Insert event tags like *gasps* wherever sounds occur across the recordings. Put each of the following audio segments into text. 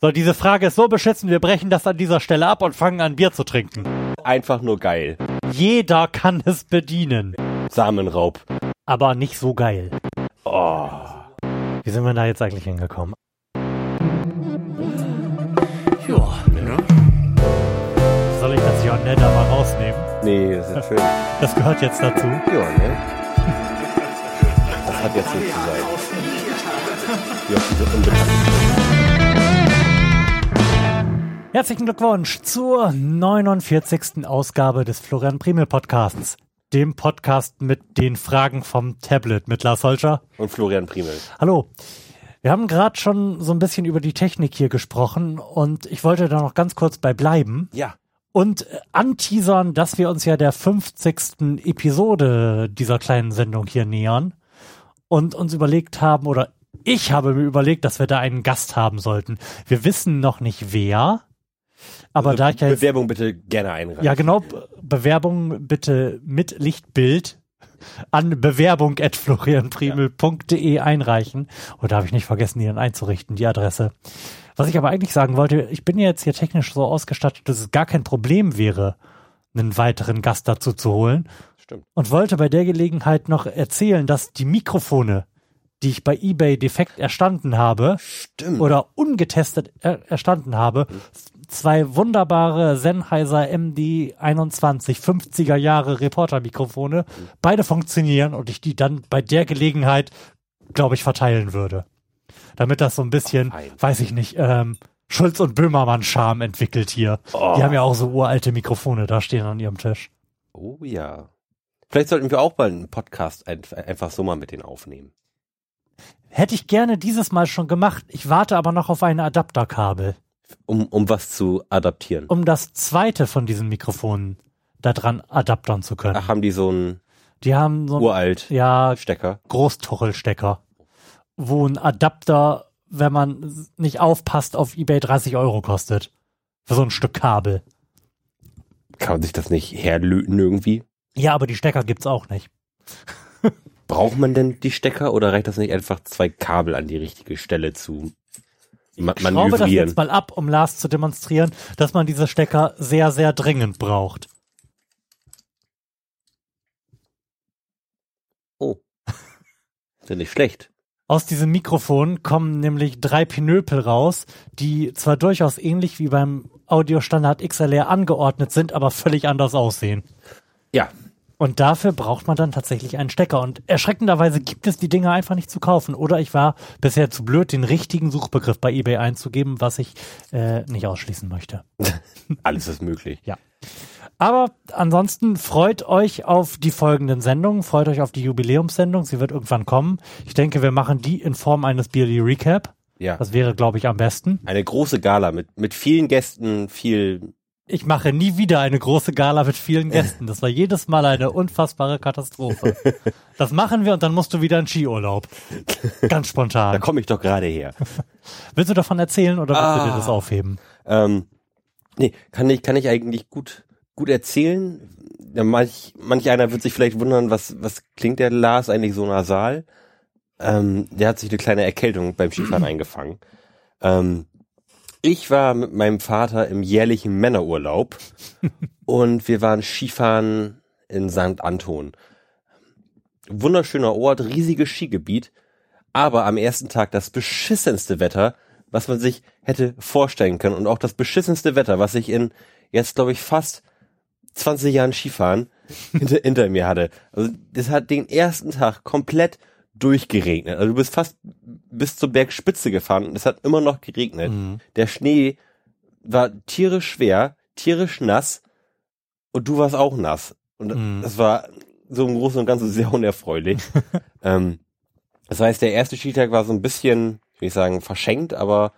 So, diese Frage ist so beschissen, wir brechen das an dieser Stelle ab und fangen an, Bier zu trinken. Einfach nur geil. Jeder kann es bedienen. Samenraub. Aber nicht so geil. Oh. Wie sind wir da jetzt eigentlich hingekommen? Ja, ne? Soll ich das Jon da mal rausnehmen? Nee, das ist schön. Das gehört jetzt dazu. Ja, ne? Das hat jetzt nicht zu sein. Ja, diese Unbekannten. Herzlichen Glückwunsch zur 49. Ausgabe des Florian Primel Podcasts. Dem Podcast mit den Fragen vom Tablet mit Lars Holscher. Und Florian Primel. Hallo. Wir haben gerade schon so ein bisschen über die Technik hier gesprochen und ich wollte da noch ganz kurz bei bleiben Ja. und äh, anteasern, dass wir uns ja der 50. Episode dieser kleinen Sendung hier nähern und uns überlegt haben, oder ich habe mir überlegt, dass wir da einen Gast haben sollten. Wir wissen noch nicht wer, aber da ich ja jetzt, Bewerbung bitte gerne einreichen. ja genau, Be- Bewerbung bitte mit Lichtbild an bewerbung.florianprimel.de einreichen. Oder habe ich nicht vergessen, die dann einzurichten, die Adresse. Was ich aber eigentlich sagen wollte, ich bin ja jetzt hier technisch so ausgestattet, dass es gar kein Problem wäre, einen weiteren Gast dazu zu holen. Stimmt. Und wollte bei der Gelegenheit noch erzählen, dass die Mikrofone, die ich bei eBay defekt erstanden habe, Stimmt. oder ungetestet er erstanden habe, zwei wunderbare Sennheiser MD21 50er Jahre Reporter-Mikrofone, beide funktionieren und ich die dann bei der Gelegenheit, glaube ich, verteilen würde. Damit das so ein bisschen, Fein. weiß ich nicht, ähm, Schulz und Böhmermann-Charme entwickelt hier. Oh. Die haben ja auch so uralte Mikrofone da stehen an ihrem Tisch. Oh ja. Vielleicht sollten wir auch mal einen Podcast ein, einfach so mal mit denen aufnehmen. Hätte ich gerne dieses Mal schon gemacht. Ich warte aber noch auf ein Adapterkabel, Um, um was zu adaptieren. um das zweite von diesen Mikrofonen da dran adaptern zu können. Ach, haben die so einen Die haben so einen uralt ja, Stecker? Großtuchelstecker, wo ein Adapter, wenn man nicht aufpasst, auf Ebay 30 Euro kostet. Für so ein Stück Kabel. Kann man sich das nicht herlöten irgendwie? Ja, aber die Stecker gibt's auch nicht. Braucht man denn die Stecker oder reicht das nicht einfach zwei Kabel an die richtige Stelle zu Ich schraube das jetzt mal ab, um Lars zu demonstrieren, dass man diese Stecker sehr, sehr dringend braucht. Oh. Ja nicht schlecht. Aus diesem Mikrofon kommen nämlich drei Pinöpel raus, die zwar durchaus ähnlich wie beim Audiostandard XLR angeordnet sind, aber völlig anders aussehen. Ja. Und dafür braucht man dann tatsächlich einen Stecker. Und erschreckenderweise gibt es die Dinger einfach nicht zu kaufen. Oder ich war bisher zu blöd, den richtigen Suchbegriff bei eBay einzugeben, was ich äh, nicht ausschließen möchte. *laughs* Alles ist möglich. Aber ansonsten freut euch auf die folgenden Sendungen, freut euch auf die Jubiläumssendung. Sie wird irgendwann kommen. Ich denke, wir machen die in Form eines Beardy Recap. Ja. Das wäre, glaube ich, am besten. Eine große Gala mit, mit vielen Gästen, viel. Ich mache nie wieder eine große Gala mit vielen Gästen. Das war jedes Mal eine unfassbare Katastrophe. Das machen wir und dann musst du wieder in Skiurlaub. Ganz *laughs* Da spontan. komme ich doch gerade her. *laughs* Willst du davon erzählen oder willst du dir Ah. das aufheben? ähm, nee, kann ich, kann ich eigentlich gut, gut erzählen. Ja, manch, manch einer wird sich vielleicht wundern, was, was klingt der Lars eigentlich so nasal? Ähm, der hat sich eine kleine Erkältung beim Skifahren *clears throat* eingefangen. Ähm, ich war mit meinem Vater im jährlichen Männerurlaub *laughs* und wir waren Skifahren in St. Anton. Wunderschöner Ort, riesiges Skigebiet, aber am ersten Tag das beschissenste Wetter, was man sich hätte vorstellen können und auch das beschissenste Wetter, was ich in jetzt glaube ich fast 20 Jahren Skifahren hinter, hinter mir hatte. Also das hat den ersten Tag komplett durchgeregnet. Also du bist fast bis zur Bergspitze gefahren und es hat immer noch geregnet. Der Schnee war tierisch schwer, tierisch nass und du warst auch nass. Und Mhm. das war so im Großen und Ganzen *laughs* sehr unerfreulich. *laughs* ähm, das heißt, der erste Skitag war so ein bisschen, ich will nicht sagen, verschenkt, aber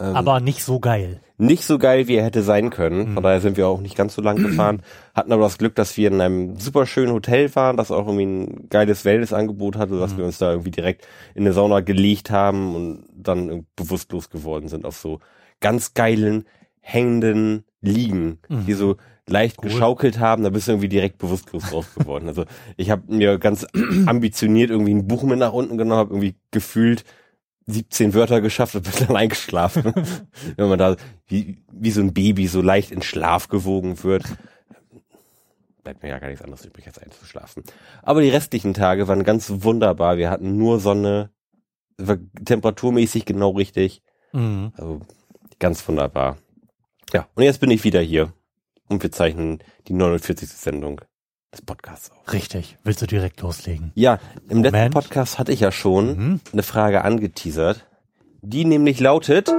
ähm, Aber nicht so geil. nicht so geil, wie er hätte sein können. Mhm. Von daher sind wir auch nicht ganz so lang gefahren. Hatten aber das Glück, dass wir in einem super schönen Hotel waren, das auch irgendwie ein geiles Wellnessangebot hatte, Mhm. dass wir uns da irgendwie direkt in eine Sauna gelegt haben und dann bewusstlos geworden sind auf so ganz geilen, hängenden Liegen, die so leicht Mhm. Cool. geschaukelt haben, da bist du irgendwie direkt bewusstlos drauf geworden. Also ich habe mir ganz *clears throat* ambitioniert irgendwie ein Buch mit nach unten genommen, habe irgendwie gefühlt 17 Wörter geschafft und bin dann eingeschlafen. Wenn man da wie, wie so ein Baby so leicht in Schlaf gewogen wird. Bleibt mir ja gar nichts anderes übrig, als einzuschlafen. Aber die restlichen Tage waren ganz wunderbar. Wir hatten nur Sonne, war temperaturmäßig genau richtig. Mhm. Also ganz wunderbar. Ja, und jetzt bin ich wieder hier. Und wir zeichnen die 49. Sendung des Podcasts auf. Richtig. Willst du direkt loslegen? Ja, im letzten Moment. Podcast hatte ich ja schon Mhm. eine Frage angeteasert, die nämlich lautet,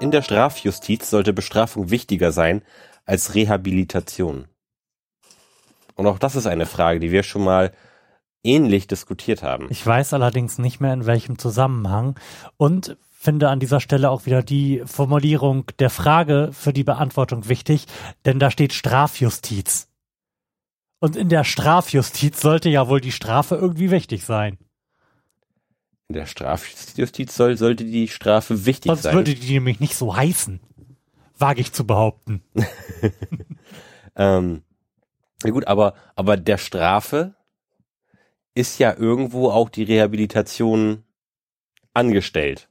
in der Strafjustiz sollte Bestrafung wichtiger sein als Rehabilitation. Und auch das ist eine Frage, die wir schon mal ähnlich diskutiert haben. Ich weiß allerdings nicht mehr in welchem Zusammenhang und finde an dieser Stelle auch wieder die Formulierung der Frage für die Beantwortung wichtig, denn da steht Strafjustiz. Und in der Strafjustiz sollte ja wohl die Strafe irgendwie wichtig sein. In der Strafjustiz soll, sollte die Strafe wichtig Sonst sein. würde die nämlich nicht so heißen. Wage ich zu behaupten. *laughs* Ähm, ja gut, aber, aber der Strafe ist ja irgendwo auch die Rehabilitation angestellt.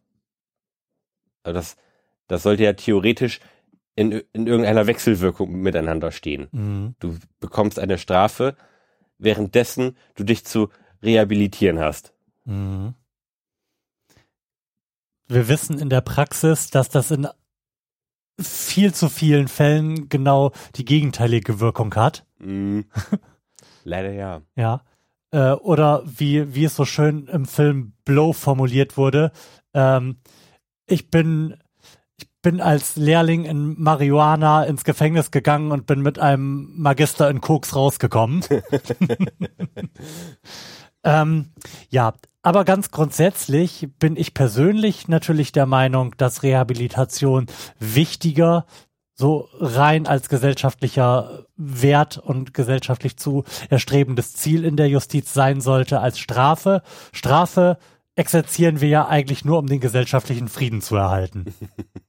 Also das, das sollte ja theoretisch in, in irgendeiner Wechselwirkung miteinander stehen. Mhm. Du bekommst eine Strafe, währenddessen du dich zu rehabilitieren hast. Mhm. Wir wissen in der Praxis, dass das in viel zu vielen Fällen genau die gegenteilige Wirkung hat. Mm. *laughs* Leider ja. Ja. Äh, oder wie, wie es so schön im Film Blow formuliert wurde, ähm, ich bin, bin als Lehrling in Marihuana ins Gefängnis gegangen und bin mit einem Magister in Koks rausgekommen. *laughs* ähm, ja, aber ganz grundsätzlich bin ich persönlich natürlich der Meinung, dass Rehabilitation wichtiger so rein als gesellschaftlicher Wert und gesellschaftlich zu erstrebendes Ziel in der Justiz sein sollte als Strafe. Strafe exerzieren wir ja eigentlich nur, um den gesellschaftlichen Frieden zu erhalten. *laughs*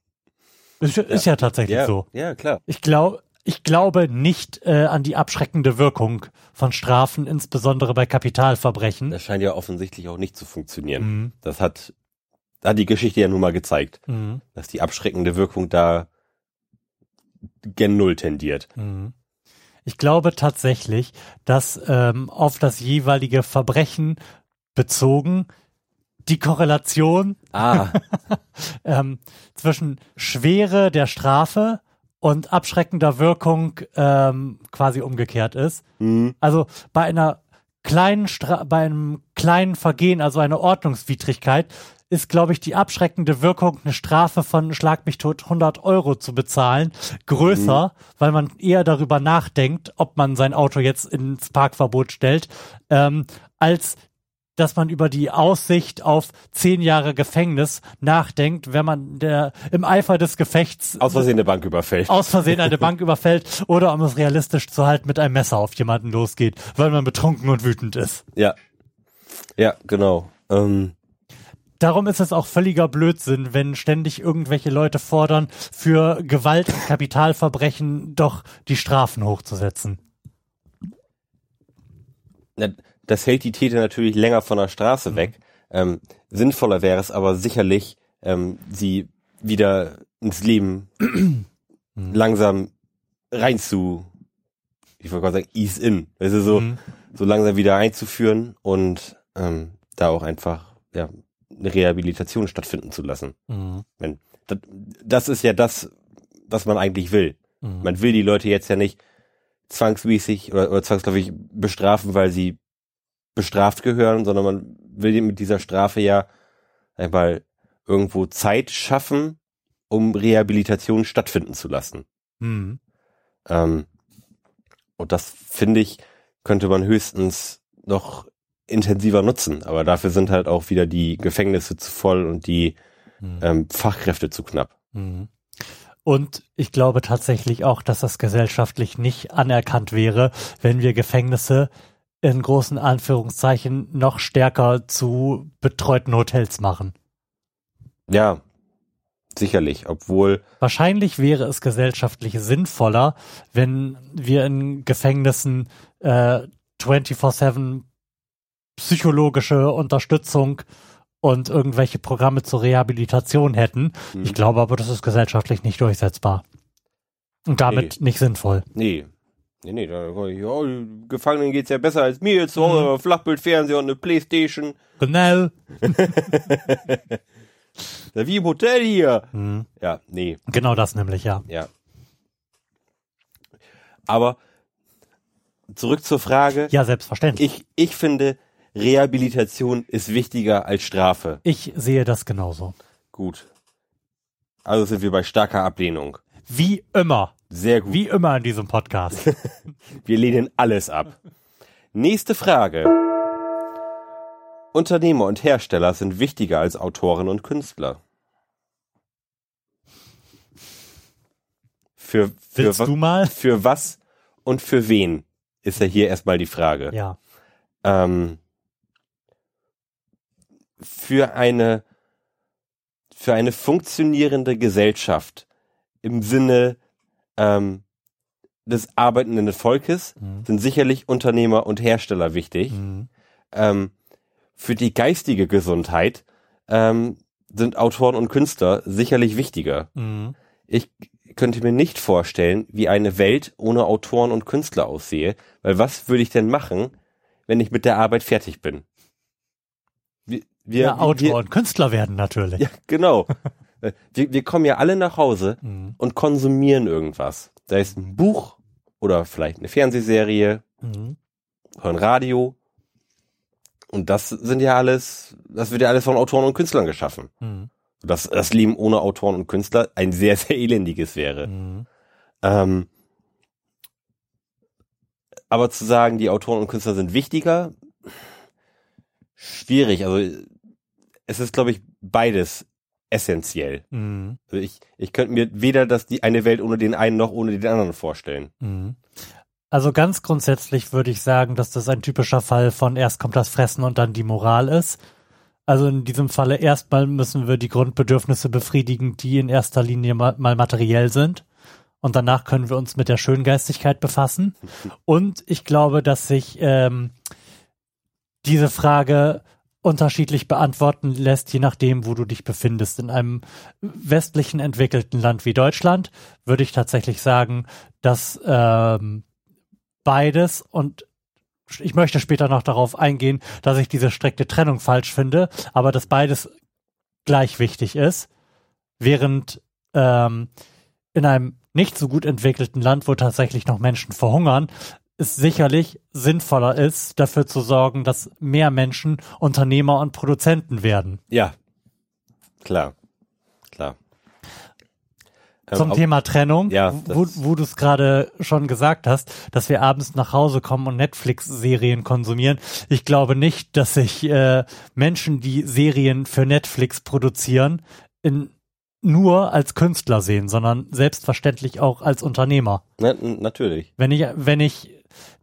ist, ist ja tatsächlich Ja, so. ja, klar. Ich glaube, ich glaube nicht äh, an die abschreckende Wirkung von Strafen, insbesondere bei Kapitalverbrechen. Das scheint ja offensichtlich auch nicht zu funktionieren. Mhm. Das hat, hat die Geschichte ja nun mal gezeigt, Mhm. dass die abschreckende Wirkung da gen Null tendiert. Mhm. Ich glaube tatsächlich, dass ähm, auf das jeweilige Verbrechen bezogen die Korrelation Ah, *laughs* ähm, zwischen Schwere der Strafe und abschreckender Wirkung ähm, quasi umgekehrt ist. mhm. Also bei einer kleinen Stra bei einem kleinen Vergehen, also einer Ordnungswidrigkeit, ist, glaube ich, die abschreckende Wirkung, eine Strafe von Schlag mich tot 100 Euro zu bezahlen, größer, weil man eher darüber nachdenkt, ob man sein Auto jetzt ins Parkverbot stellt, ähm, als dass man über die Aussicht auf zehn Jahre Gefängnis nachdenkt, wenn man der im Eifer des Gefechts aus Versehen eine Bank überfällt. aus Versehen eine Bank überfällt oder um es realistisch zu halten, mit einem Messer auf jemanden losgeht, weil man betrunken und wütend ist. Ja. Ja, genau. Ähm, Darum ist es auch völliger Blödsinn, wenn ständig irgendwelche Leute fordern, für Gewalt und Kapitalverbrechen doch die Strafen hochzusetzen. Das hält die Täter natürlich länger von der Straße weg. Ähm, sinnvoller wäre es aber sicherlich, ähm, sie wieder ins Leben langsam rein zu, ich wollte gerade sagen, ease in. Also so, Mhm. so langsam wieder einzuführen und ähm, da auch einfach ja, eine Rehabilitation stattfinden zu lassen. Mhm. Wenn, das, das ist ja das, was man eigentlich will. Mhm. Man will die Leute jetzt ja nicht zwangsmäßig oder, oder zwangsläufig bestrafen, weil sie bestraft gehören, sondern man will mit dieser Strafe ja einmal irgendwo Zeit schaffen, um Rehabilitation stattfinden zu lassen. Mhm. Ähm, und das finde ich, könnte man höchstens noch intensiver nutzen. Aber dafür sind halt auch wieder die Gefängnisse zu voll und die Mhm. ähm, Fachkräfte zu knapp. Mhm. Und ich glaube tatsächlich auch, dass das gesellschaftlich nicht anerkannt wäre, wenn wir Gefängnisse in großen Anführungszeichen noch stärker zu betreuten Hotels machen. Ja, sicherlich. Obwohl, Wahrscheinlich wäre es gesellschaftlich sinnvoller, wenn wir in Gefängnissen äh, 24-7 psychologische Unterstützung und irgendwelche Programme zur Rehabilitation hätten. Mhm. Ich glaube aber, das ist gesellschaftlich nicht durchsetzbar. Und damit nicht sinnvoll. Nee. Nee, nee, da, ja, Gefangenen geht's ja besser als mir jetzt zu Hause, Mhm. Flachbildfernseher und eine Playstation. Genau. *laughs* Wie im Hotel hier. Mhm. Ja, nee, Genau das nämlich, ja. ja. Aber zurück zur Frage. Ja, selbstverständlich. Ich, ich finde, Rehabilitation ist wichtiger als Strafe. Ich sehe das genauso. Gut. Also sind wir bei starker Ablehnung. Wie immer. Sehr gut. Wie immer in diesem Podcast. *laughs* Wir lehnen alles ab. Nächste Frage. Unternehmer und Hersteller sind wichtiger als Autoren und Künstler. Für, für, Willst du mal? für was und für wen ist ja hier erstmal die Frage. Ja. ähm, für eine für eine funktionierende Gesellschaft im Sinne ähm, des arbeitenden Volkes Mhm. sind sicherlich Unternehmer und Hersteller wichtig. Mhm. Ähm, für die geistige Gesundheit ähm, sind Autoren und Künstler sicherlich wichtiger. Mhm. Ich könnte mir nicht vorstellen, wie eine Welt ohne Autoren und Künstler aussehe, weil was würde ich denn machen, wenn ich mit der Arbeit fertig bin? Wir, wir, Ja, Autor wir, und Künstler werden natürlich. ja, genau. *laughs* Wir, wir kommen ja alle nach Hause Mhm. und konsumieren irgendwas. Da ist ein Buch oder vielleicht eine Fernsehserie Mhm. ein Radio. Und das sind ja alles, das wird ja alles von Autoren und Künstlern geschaffen. Mhm. Dass das Leben ohne Autoren und Künstler ein sehr, sehr elendiges wäre. Mhm. Ähm, aber zu sagen, die Autoren und Künstler sind wichtiger, schwierig. Also es ist, glaube ich, beides essentiell. Mhm. Also ich, ich könnte mir weder das, die eine Welt ohne den einen noch ohne den anderen vorstellen. Mhm. Also ganz grundsätzlich würde ich sagen, dass das ein typischer Fall von erst kommt das Fressen und dann die Moral ist. Also in diesem Falle erstmal müssen wir die Grundbedürfnisse befriedigen, die in erster Linie mal, mal materiell sind. Und danach können wir uns mit der Schöngeistigkeit befassen. *laughs* Und ich glaube, dass sich ähm, diese Frage unterschiedlich beantworten lässt, je nachdem, wo du dich befindest. In einem westlichen entwickelten Land wie Deutschland würde ich tatsächlich sagen, dass ähm, beides und ich möchte später noch darauf eingehen, dass ich diese strikte Trennung falsch finde, aber dass beides gleich wichtig ist, während ähm, in einem nicht so gut entwickelten Land, wo tatsächlich noch Menschen verhungern, es sicherlich sinnvoller ist, dafür zu sorgen, dass mehr Menschen Unternehmer und Produzenten werden. Ja, klar, klar. Ähm, Zum Thema Trennung, Ja, wo, wo du es gerade schon gesagt hast, dass wir abends nach Hause kommen und Netflix-Serien konsumieren. Ich glaube nicht, dass sich äh, Menschen, die Serien für Netflix produzieren, in, nur als Künstler sehen, sondern selbstverständlich auch als Unternehmer. Na, natürlich. Wenn ich, wenn ich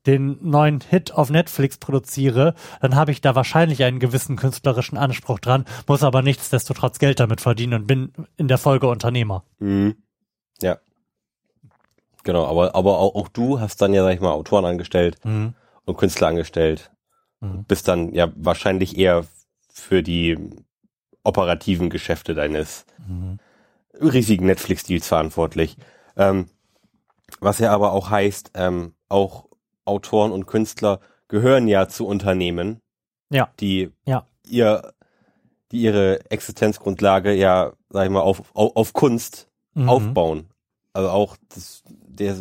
den neuen Hit auf Netflix produziere, dann habe ich da wahrscheinlich einen gewissen künstlerischen Anspruch dran, muss aber nichtsdestotrotz Geld damit verdienen und bin in der Folge Unternehmer. Mhm. Ja. Genau, aber, aber auch, auch du hast dann ja, sag ich mal, Autoren angestellt Mhm. und Künstler angestellt. Mhm. Bist dann ja wahrscheinlich eher für die operativen Geschäfte deines Mhm. riesigen Netflix-Deals verantwortlich. Ähm, was ja aber auch heißt, ähm, auch Autoren und Künstler gehören ja zu Unternehmen, Ja. die Ja. ihr, die ihre Existenzgrundlage ja, sag ich mal, auf, auf, auf Kunst Mhm. aufbauen. Also auch das, der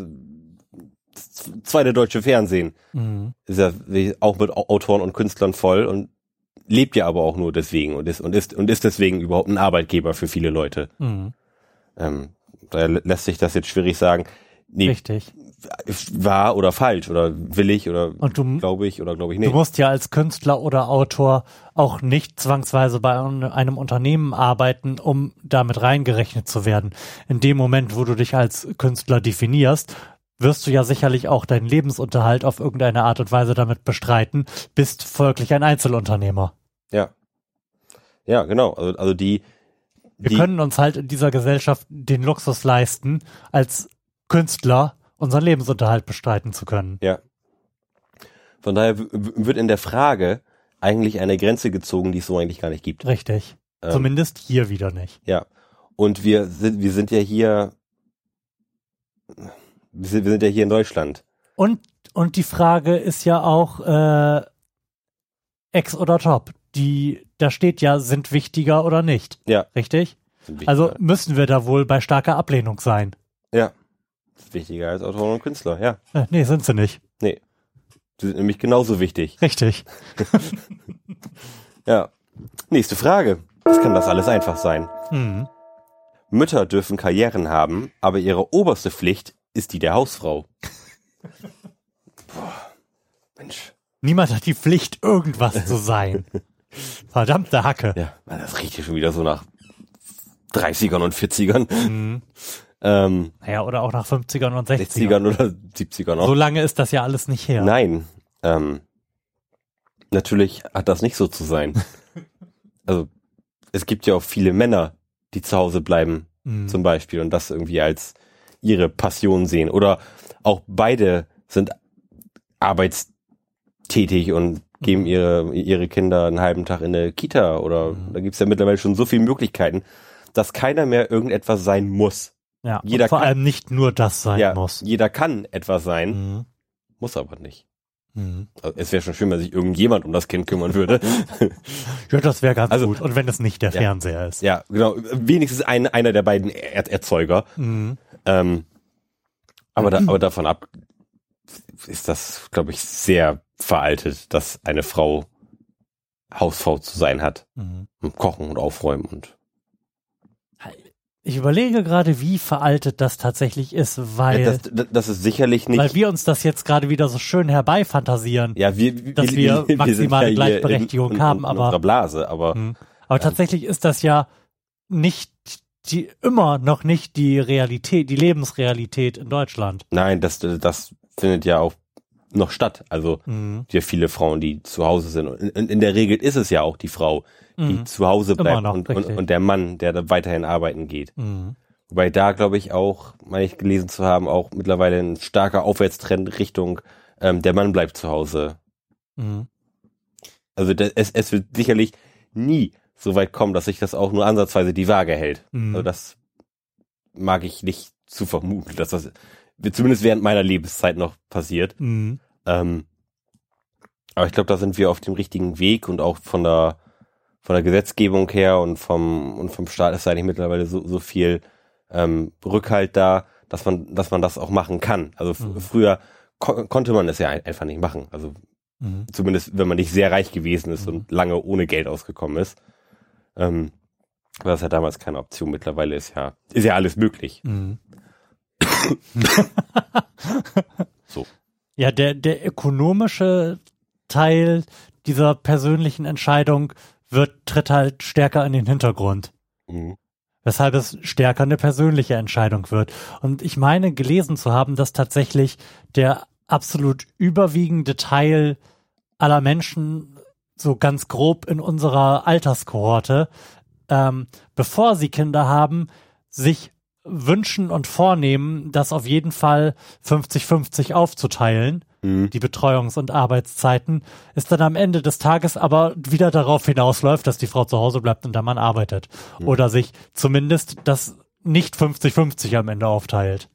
das zweite deutsche Fernsehen Mhm. ist ja auch mit Au- Autoren und Künstlern voll und lebt ja aber auch nur deswegen und ist und ist und ist deswegen überhaupt ein Arbeitgeber für viele Leute. Mhm. Ähm, daher lä- lässt sich das jetzt schwierig sagen. Nee, Richtig. Wahr oder falsch oder will ich oder Und du, glaube ich oder glaube ich du nicht. musst ja als Künstler oder Autor auch nicht zwangsweise bei einem Unternehmen arbeiten, um damit reingerechnet zu werden. In dem Moment, wo du dich als Künstler definierst, wirst du ja sicherlich auch deinen Lebensunterhalt auf irgendeine Art und Weise damit bestreiten, bist folglich ein Einzelunternehmer. Ja. Ja, genau. Also, also die, Wir können uns halt in dieser Gesellschaft den Luxus leisten, als Künstler unseren Lebensunterhalt bestreiten zu können. Ja. Von daher wird in der Frage eigentlich eine Grenze gezogen, die es so eigentlich gar nicht gibt. Richtig. Ähm, Zumindest hier wieder nicht. Ja. Und wir sind, wir sind ja hier, wir sind, wir sind ja hier in Deutschland. Und, und die Frage ist ja auch äh, Ex oder Top. Die, da steht ja, sind wichtiger oder nicht. Ja. Richtig? Also müssen wir da wohl bei starker Ablehnung sein. ja. Wichtiger als Autoren und Künstler, ja. Äh, nee, sind sie nicht. Nee. Die sind nämlich genauso wichtig. Richtig. *laughs* Ja. Nächste Frage. Was kann das alles einfach sein? Mhm. Mütter dürfen Karrieren haben, aber ihre oberste Pflicht ist die der Hausfrau. *laughs* Boah. Mensch. Niemand hat die Pflicht, irgendwas zu sein. *laughs* Verdammte Hacke. Ja, das riecht hier schon wieder so nach 30ern und 40ern. Mhm. Ähm, Naja, oder auch nach 50ern und 60ern. 60ern oder 70ern auch. So lange ist das ja alles nicht her. Nein. Ähm, natürlich hat das nicht so zu sein. *laughs* also es gibt ja auch viele Männer, die zu Hause bleiben, Mhm. zum Beispiel, und das irgendwie als ihre Passion sehen. Oder auch beide sind arbeitstätig und geben Mhm. ihre, ihre Kinder einen halben Tag in eine Kita oder Mhm. da gibt's ja mittlerweile schon so viele Möglichkeiten, dass keiner mehr irgendetwas sein muss. Ja, Jeder vor kann- allem nicht nur das sein ja, muss. jeder kann etwas sein, Mhm. muss aber nicht. Mhm. Also es wäre schon schön, wenn sich irgendjemand um das Kind kümmern würde. *laughs* Ja, das wäre ganz Also- gut. Und wenn es nicht der Ja. Fernseher ist. ja, genau. Wenigstens ein, einer der beiden er Erzeuger. Mhm. Ähm, aber, da, *clears throat* aber davon ab ist das, glaube ich, sehr veraltet, dass eine Frau Hausfrau zu sein hat. Mhm. Kochen und aufräumen und Ich überlege gerade, wie veraltet das tatsächlich ist, weil, ja, das, das, ist sicherlich nicht. weil wir uns das jetzt gerade wieder so schön herbeifantasieren. ja, wir, dass wir sind maximale hier Gleichberechtigung in, in, haben, in aber- Blase, aber Mhm. Aber tatsächlich ist das ja nicht die, immer noch nicht die Realität, die Lebensrealität in Deutschland. nein, das, das findet ja auch noch statt. Also Mhm. ja viele Frauen, die zu Hause sind. Und in, in der Regel ist es ja auch die Frau, die Mhm. zu Hause bleibt noch, und, und, und der Mann, der da weiterhin arbeiten geht. Mhm. Wobei da, glaube ich, auch, meine ich gelesen zu haben, auch mittlerweile ein starker Aufwärtstrend Richtung ähm, der Mann bleibt zu Hause. Mhm. Also das, es, es wird sicherlich nie so weit kommen, dass sich das auch nur ansatzweise die Waage hält. Mhm. Also das mag ich nicht zu vermuten, dass das zumindest während meiner Lebenszeit noch passiert. Mhm. Ähm, aber ich glaube, da sind wir auf dem richtigen Weg und auch von der von der Gesetzgebung her und vom und vom Staat ist eigentlich mittlerweile so, so viel ähm, Rückhalt da, dass man dass man das auch machen kann. Also Mhm. früher ko konnte man es ja ein einfach nicht machen. Also Mhm. zumindest wenn man nicht sehr reich gewesen ist Mhm. und lange ohne Geld ausgekommen ist. Ähm, war das ja damals keine Option. Mittlerweile ist ja ist ja alles möglich. Mhm. *laughs* *laughs* So. Ja, der, der ökonomische Teil dieser persönlichen Entscheidung wird, tritt halt stärker in den Hintergrund. Mhm. weshalb es stärker eine persönliche Entscheidung wird. Und ich meine gelesen zu haben, dass tatsächlich der absolut überwiegende Teil aller Menschen so ganz grob in unserer Alterskohorte, ähm, bevor sie Kinder haben, sich wünschen und vornehmen, das auf jeden Fall 50-50 aufzuteilen Mhm. die Betreuungs- und Arbeitszeiten, ist dann am Ende des Tages aber wieder darauf hinausläuft, dass die Frau zu Hause bleibt und der Mann arbeitet. Oder sich zumindest das nicht 50-50 am Ende aufteilt.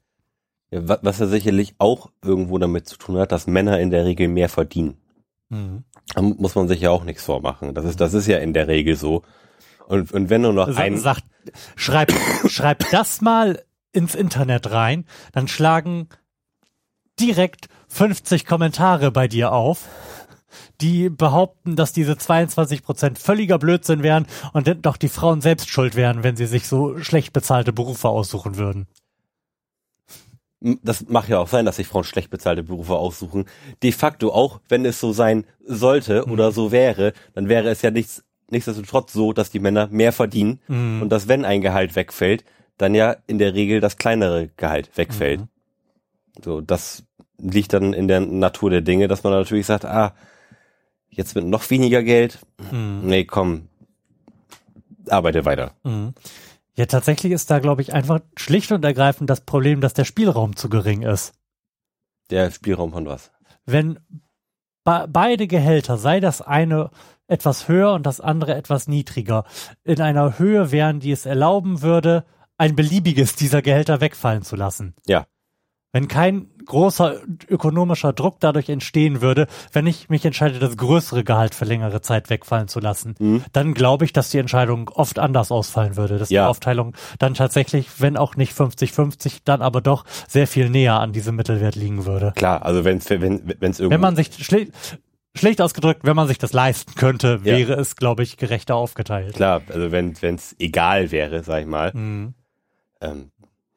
Ja, wa- was ja sicherlich auch irgendwo damit zu tun hat, dass Männer in der Regel mehr verdienen. Mhm. Da muss man sich ja auch nichts vormachen. Das ist, das ist ja in der Regel so. Und, und wenn nur noch ein, sagt, schreib, schreib das mal ins Internet rein, dann schlagen direkt 50 Kommentare bei dir auf, die behaupten, dass diese 22 Prozent völliger Blödsinn wären und doch die Frauen selbst schuld wären, wenn sie sich so schlecht bezahlte Berufe aussuchen würden. das mag ja auch sein, dass sich Frauen schlecht bezahlte Berufe aussuchen. De facto auch, wenn es so sein sollte Mhm. oder so wäre, dann wäre es ja nichts, nichtsdestotrotz so, dass die Männer mehr verdienen Mhm. und dass wenn ein Gehalt wegfällt, dann ja in der Regel das kleinere Gehalt wegfällt. Mhm. So, das liegt dann in der Natur der Dinge, dass man natürlich sagt, ah, jetzt mit noch weniger Geld, Mhm. nee, komm, arbeite weiter. Mhm. Ja, tatsächlich ist da, glaube ich, einfach schlicht und ergreifend das Problem, dass der Spielraum zu gering ist. Der Spielraum von was? Wenn be beide Gehälter, sei das eine etwas höher und das andere etwas niedriger. In einer Höhe wären, die es erlauben würde, ein beliebiges dieser Gehälter wegfallen zu lassen. Ja. Wenn kein großer ökonomischer Druck dadurch entstehen würde, wenn ich mich entscheide, das größere Gehalt für längere Zeit wegfallen zu lassen, Mhm. dann glaube ich, dass die Entscheidung oft anders ausfallen würde. Dass Ja. die Aufteilung dann tatsächlich, wenn auch nicht 50-50, dann aber doch sehr viel näher an diesem Mittelwert liegen würde. Klar, also wenn's, wenn wenn's irgendwie Wenn man sich schlicht ausgedrückt, wenn man sich das leisten könnte, Ja. wäre es, glaube ich, gerechter aufgeteilt. klar, also wenn wenn's egal wäre, sag ich mal, Mhm. ähm,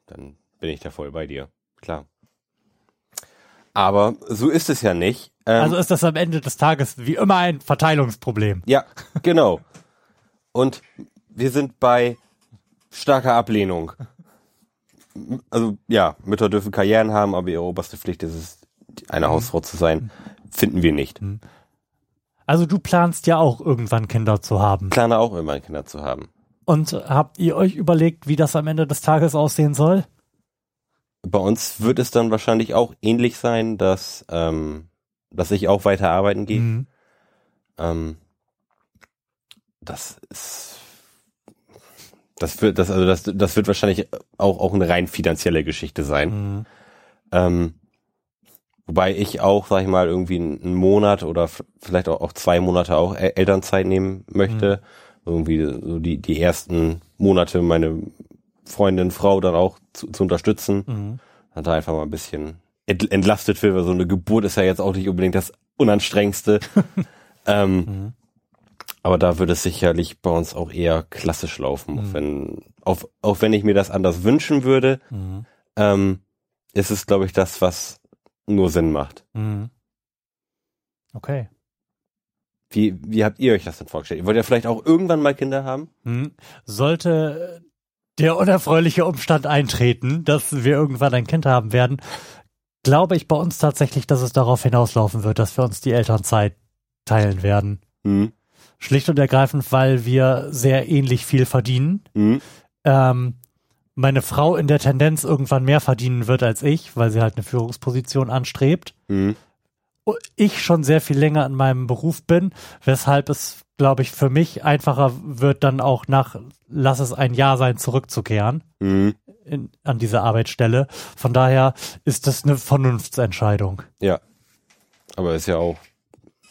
dann bin ich da voll bei dir. Klar. Aber so ist es ja nicht. Ähm, Also ist das am Ende des Tages wie immer ein Verteilungsproblem. ja, genau. Und wir sind bei starker Ablehnung. Also ja, Mütter dürfen Karrieren haben, aber ihre oberste Pflicht ist es, eine Hausfrau zu sein. Finden wir nicht. Also du planst ja auch irgendwann Kinder zu haben. Plane auch immer Kinder zu haben. Und habt ihr euch überlegt, wie das am Ende des Tages aussehen soll? Bei uns wird es dann wahrscheinlich auch ähnlich sein, dass, ähm, dass ich auch weiter arbeiten gehe. Mhm. Ähm, das ist, das wird, das, also das, das wird wahrscheinlich auch, auch eine rein finanzielle Geschichte sein. Mhm. Ähm, wobei ich auch, sag ich mal, irgendwie einen Monat oder vielleicht auch, auch zwei Monate auch El- Elternzeit nehmen möchte. Irgendwie so die, die ersten Monate meine Freundin, Frau dann auch zu, zu unterstützen. Mhm. Hat da einfach mal ein bisschen ent- entlastet wird, weil so eine Geburt ist ja jetzt auch nicht unbedingt das Unanstrengendste. *laughs* ähm, Mhm. aber da würde es sicherlich bei uns auch eher klassisch laufen, auch wenn, auch, auch wenn ich mir das anders wünschen würde, Mhm. ähm, ist es, glaube ich, das, was nur Sinn macht. Mhm. Okay. Wie, wie habt ihr euch das denn vorgestellt? Ihr wollt ja vielleicht auch irgendwann mal Kinder haben? Mhm. Sollte der unerfreuliche Umstand eintreten, dass wir irgendwann ein Kind haben werden, glaube ich bei uns tatsächlich, dass es darauf hinauslaufen wird, dass wir uns die Elternzeit teilen werden. Hm? Schlicht und ergreifend, weil wir sehr ähnlich viel verdienen. Hm? Ähm, meine Frau in der Tendenz irgendwann mehr verdienen wird als ich, weil sie halt eine Führungsposition anstrebt. Hm? Ich schon sehr viel länger in meinem Beruf bin, weshalb es, glaube ich, für mich einfacher wird, dann auch nach, lass es ein Jahr sein, zurückzukehren Hm? in, an diese Arbeitsstelle. Von daher ist das eine Vernunftsentscheidung. Ja. Aber ist ja auch,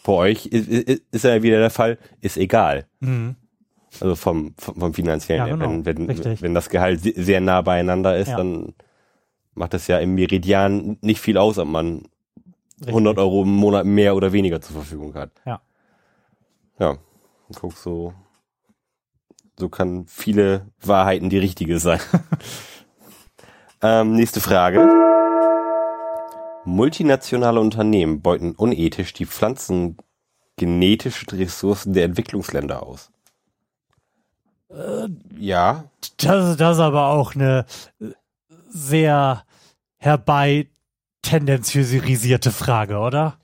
bei euch ist, ist, ist ja wieder der Fall, ist egal. Mhm. Also vom, vom, vom finanziellen Ja, genau. Wenn, wenn, wenn das Gehalt se- sehr nah beieinander ist, Ja. dann macht es ja im Meridian nicht viel aus, ob man Richtig. 100 Euro im Monat mehr oder weniger zur Verfügung hat. Ja. Ja, guck so. So kann viele Wahrheiten die richtige sein. *laughs* ähm, nächste Frage. Multinationale Unternehmen beuten unethisch die pflanzengenetischen Ressourcen der Entwicklungsländer aus. Ja, Das, das ist aber auch eine äh, sehr herbei tendenziösisierte Frage, oder?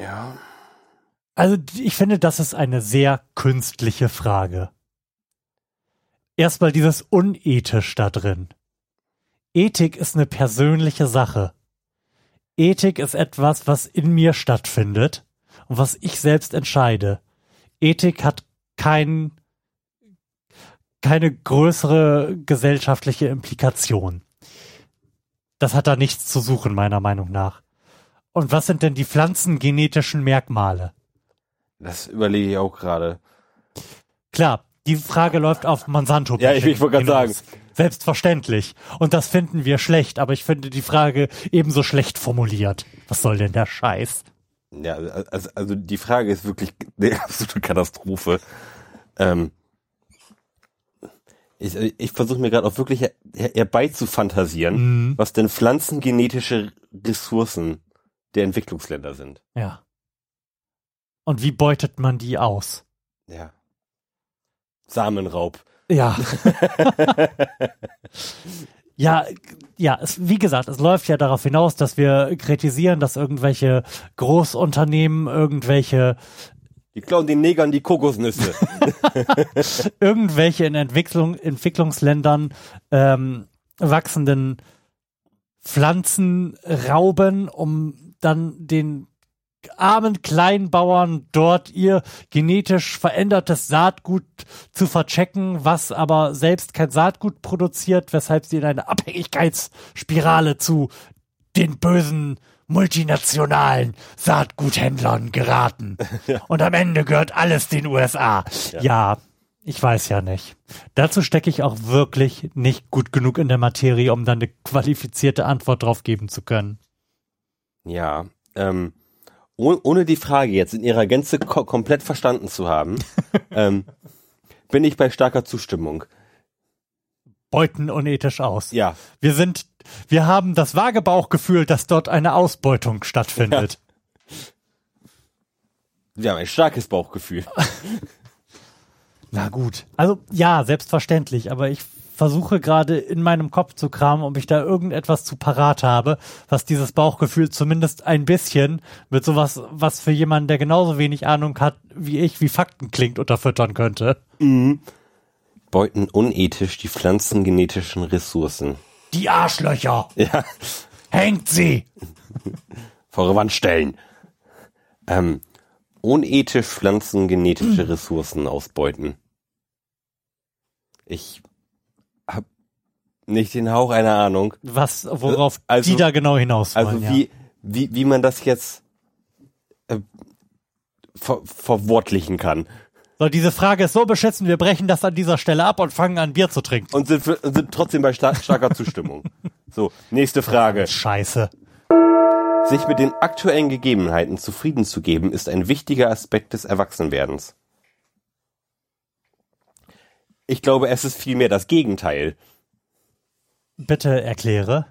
ja. Also ich finde, das ist eine sehr künstliche Frage. Erstmal dieses unethisch da drin. Ethik ist eine persönliche Sache. Ethik ist etwas, was in mir stattfindet und was ich selbst entscheide. Ethik hat kein, keine größere gesellschaftliche Implikation. Das hat da nichts zu suchen, meiner Meinung nach. Und was sind denn die pflanzengenetischen Merkmale? Das überlege ich auch gerade. Klar, die Frage läuft auf Monsanto. Ja, ich- ich wollte gerade hinaus. Selbstverständlich. Und das finden wir schlecht, aber ich finde die Frage ebenso schlecht formuliert. Was soll denn der Scheiß? Ja, also, also die Frage ist wirklich eine absolute Katastrophe. Ähm, ich ich versuche mir gerade auch wirklich her herbeizufantasieren, Mhm. was denn pflanzengenetische Ressourcen der Entwicklungsländer sind. Ja. Und wie beutet man die aus? Ja. Samenraub. Ja. *laughs* *laughs* ja, ja, es, wie gesagt, es läuft ja darauf hinaus, dass wir kritisieren, dass irgendwelche Großunternehmen irgendwelche Die klauen den Negern die Kokosnüsse. *laughs* irgendwelche in Entwicklung, Entwicklungsländern ähm, wachsenden Pflanzen rauben, um dann den armen Kleinbauern dort ihr genetisch verändertes Saatgut zu verchecken, was aber selbst kein Saatgut produziert, weshalb sie in eine Abhängigkeitsspirale zu den bösen multinationalen Saatguthändlern geraten. *laughs* Und am Ende gehört alles den USA. Ja. ja. Ich weiß ja nicht. Dazu stecke ich auch wirklich nicht gut genug in der Materie, um dann eine qualifizierte Antwort drauf geben zu können. Ja, ähm, oh, ohne die Frage jetzt in ihrer Gänze ko komplett verstanden zu haben, *laughs* ähm, bin ich bei starker Zustimmung. Beuten unethisch aus. Ja. Wir sind, wir haben das vage Bauchgefühl, dass dort eine Ausbeutung stattfindet. Ja. Wir haben ein starkes Bauchgefühl. *laughs* Na gut. Also ja, selbstverständlich, aber ich versuche gerade in meinem Kopf zu kramen, ob ich da irgendetwas zu parat habe, was dieses Bauchgefühl zumindest ein bisschen mit sowas, was für jemanden, der genauso wenig Ahnung hat wie ich, wie Fakten klingt, unterfüttern könnte. Mhm. Beuten unethisch die pflanzengenetischen Ressourcen. Die Arschlöcher! Ja. Hängt sie! *laughs* Vor Wand stellen. Ähm, unethisch pflanzengenetische Ressourcen ausbeuten. Ich nicht den Hauch einer Ahnung. Was, worauf also, die da genau hinaus wollen, Also wie, ja. wie, wie man das jetzt äh, ver verwortlichen kann. So, diese Frage ist so beschätzen, wir brechen das an dieser Stelle ab und fangen an, Bier zu trinken. Und sind, für, sind trotzdem bei star starker Zustimmung. *laughs* So, nächste Frage. Scheiße. Sich mit den aktuellen Gegebenheiten zufrieden zu geben, ist ein wichtiger Aspekt des Erwachsenwerdens. Ich glaube, es ist vielmehr das Gegenteil. Bitte erkläre.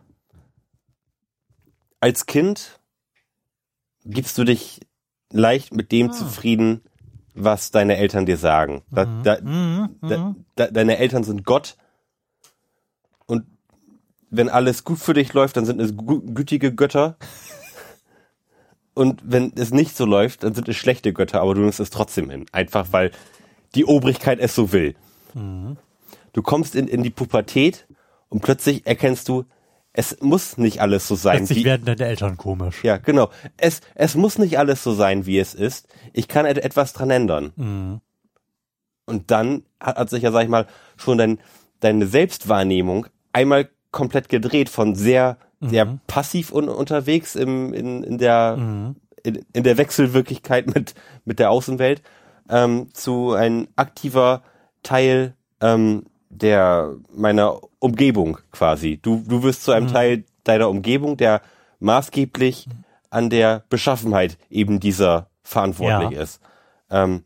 Als Kind gibst du dich leicht mit dem ah. zufrieden, was deine Eltern dir sagen. Da, mhm. Da, mhm. Da, mhm. deine Eltern sind Gott und wenn alles gut für dich läuft, dann sind es gütige Götter. Und wenn es nicht so läuft, dann sind es schlechte Götter, aber du nimmst es trotzdem hin. Einfach weil die Obrigkeit es so will. Mhm. Du kommst in, in die Pubertät und plötzlich erkennst du, es muss nicht alles so sein. Plötzlich wie, werden deine Eltern komisch. Ja, genau. Es, es muss nicht alles so sein, wie es ist. Ich kann etwas dran ändern. Mhm. Und dann hat, hat sich ja, sag ich mal, schon dein, deine Selbstwahrnehmung einmal komplett gedreht von sehr, mhm. sehr passiv un unterwegs im, in, in der, mhm. in, in der Wechselwirklichkeit mit, mit der Außenwelt, ähm, zu ein aktiver, Teil ähm, der meiner Umgebung quasi. Du, du wirst zu einem mhm. Teil deiner Umgebung, der maßgeblich an der Beschaffenheit eben dieser verantwortlich ja. ist. Ähm,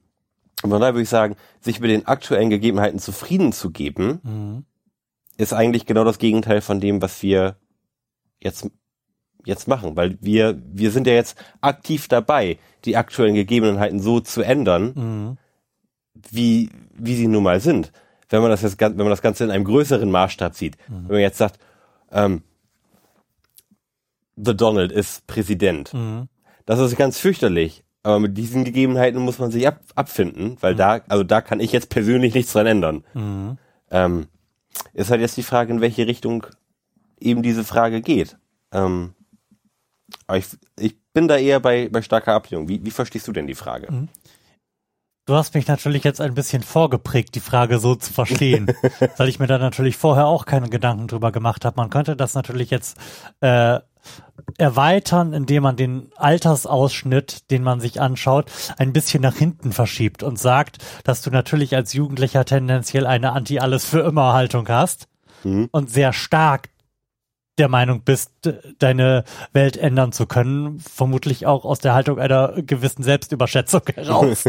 und von daher würde ich sagen, sich mit den aktuellen Gegebenheiten zufrieden zu geben, mhm. ist eigentlich genau das Gegenteil von dem, was wir jetzt jetzt machen, weil wir wir sind ja jetzt aktiv dabei, die aktuellen Gegebenheiten so zu ändern, mhm. wie wie sie nun mal sind. Wenn man das jetzt, wenn man das Ganze in einem größeren Maßstab sieht, mhm. wenn man jetzt sagt, ähm, The Donald ist Präsident, mhm. das ist ganz fürchterlich. Aber mit diesen Gegebenheiten muss man sich ab, abfinden, weil mhm. da, also da kann ich jetzt persönlich nichts dran ändern. Mhm. Ähm, ist halt jetzt die Frage, in welche Richtung eben diese Frage geht. Ähm, aber ich, ich bin da eher bei, bei starker Ablehnung. Wie, wie verstehst du denn die Frage? Du hast mich natürlich jetzt ein bisschen vorgeprägt, die Frage so zu verstehen, *laughs* weil ich mir da natürlich vorher auch keine Gedanken drüber gemacht habe. Man könnte das natürlich jetzt äh, erweitern, indem man den Altersausschnitt, den man sich anschaut, ein bisschen nach hinten verschiebt und sagt, dass du natürlich als Jugendlicher tendenziell eine Anti-Alles-für-immer-Haltung hast mhm. und sehr stark der Meinung bist, deine Welt ändern zu können, vermutlich auch aus der Haltung einer gewissen Selbstüberschätzung *laughs* heraus.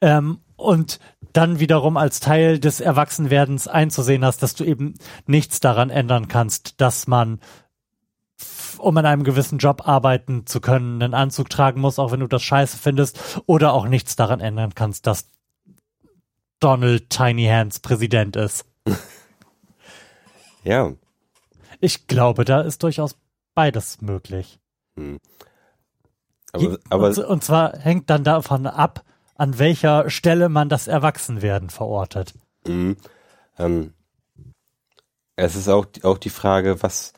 Ähm, und dann wiederum als Teil des Erwachsenwerdens einzusehen hast, dass du eben nichts daran ändern kannst, dass man um in einem gewissen Job arbeiten zu können, einen Anzug tragen muss, auch wenn du das scheiße findest, oder auch nichts daran ändern kannst, dass Donald Tiny Hands Präsident ist. Ja. Ich glaube, da ist durchaus beides möglich. Hm. Aber, aber und, und, zwar hängt dann davon ab, an welcher Stelle man das Erwachsenwerden verortet. Mhm. Ähm, es ist auch, auch die Frage, was,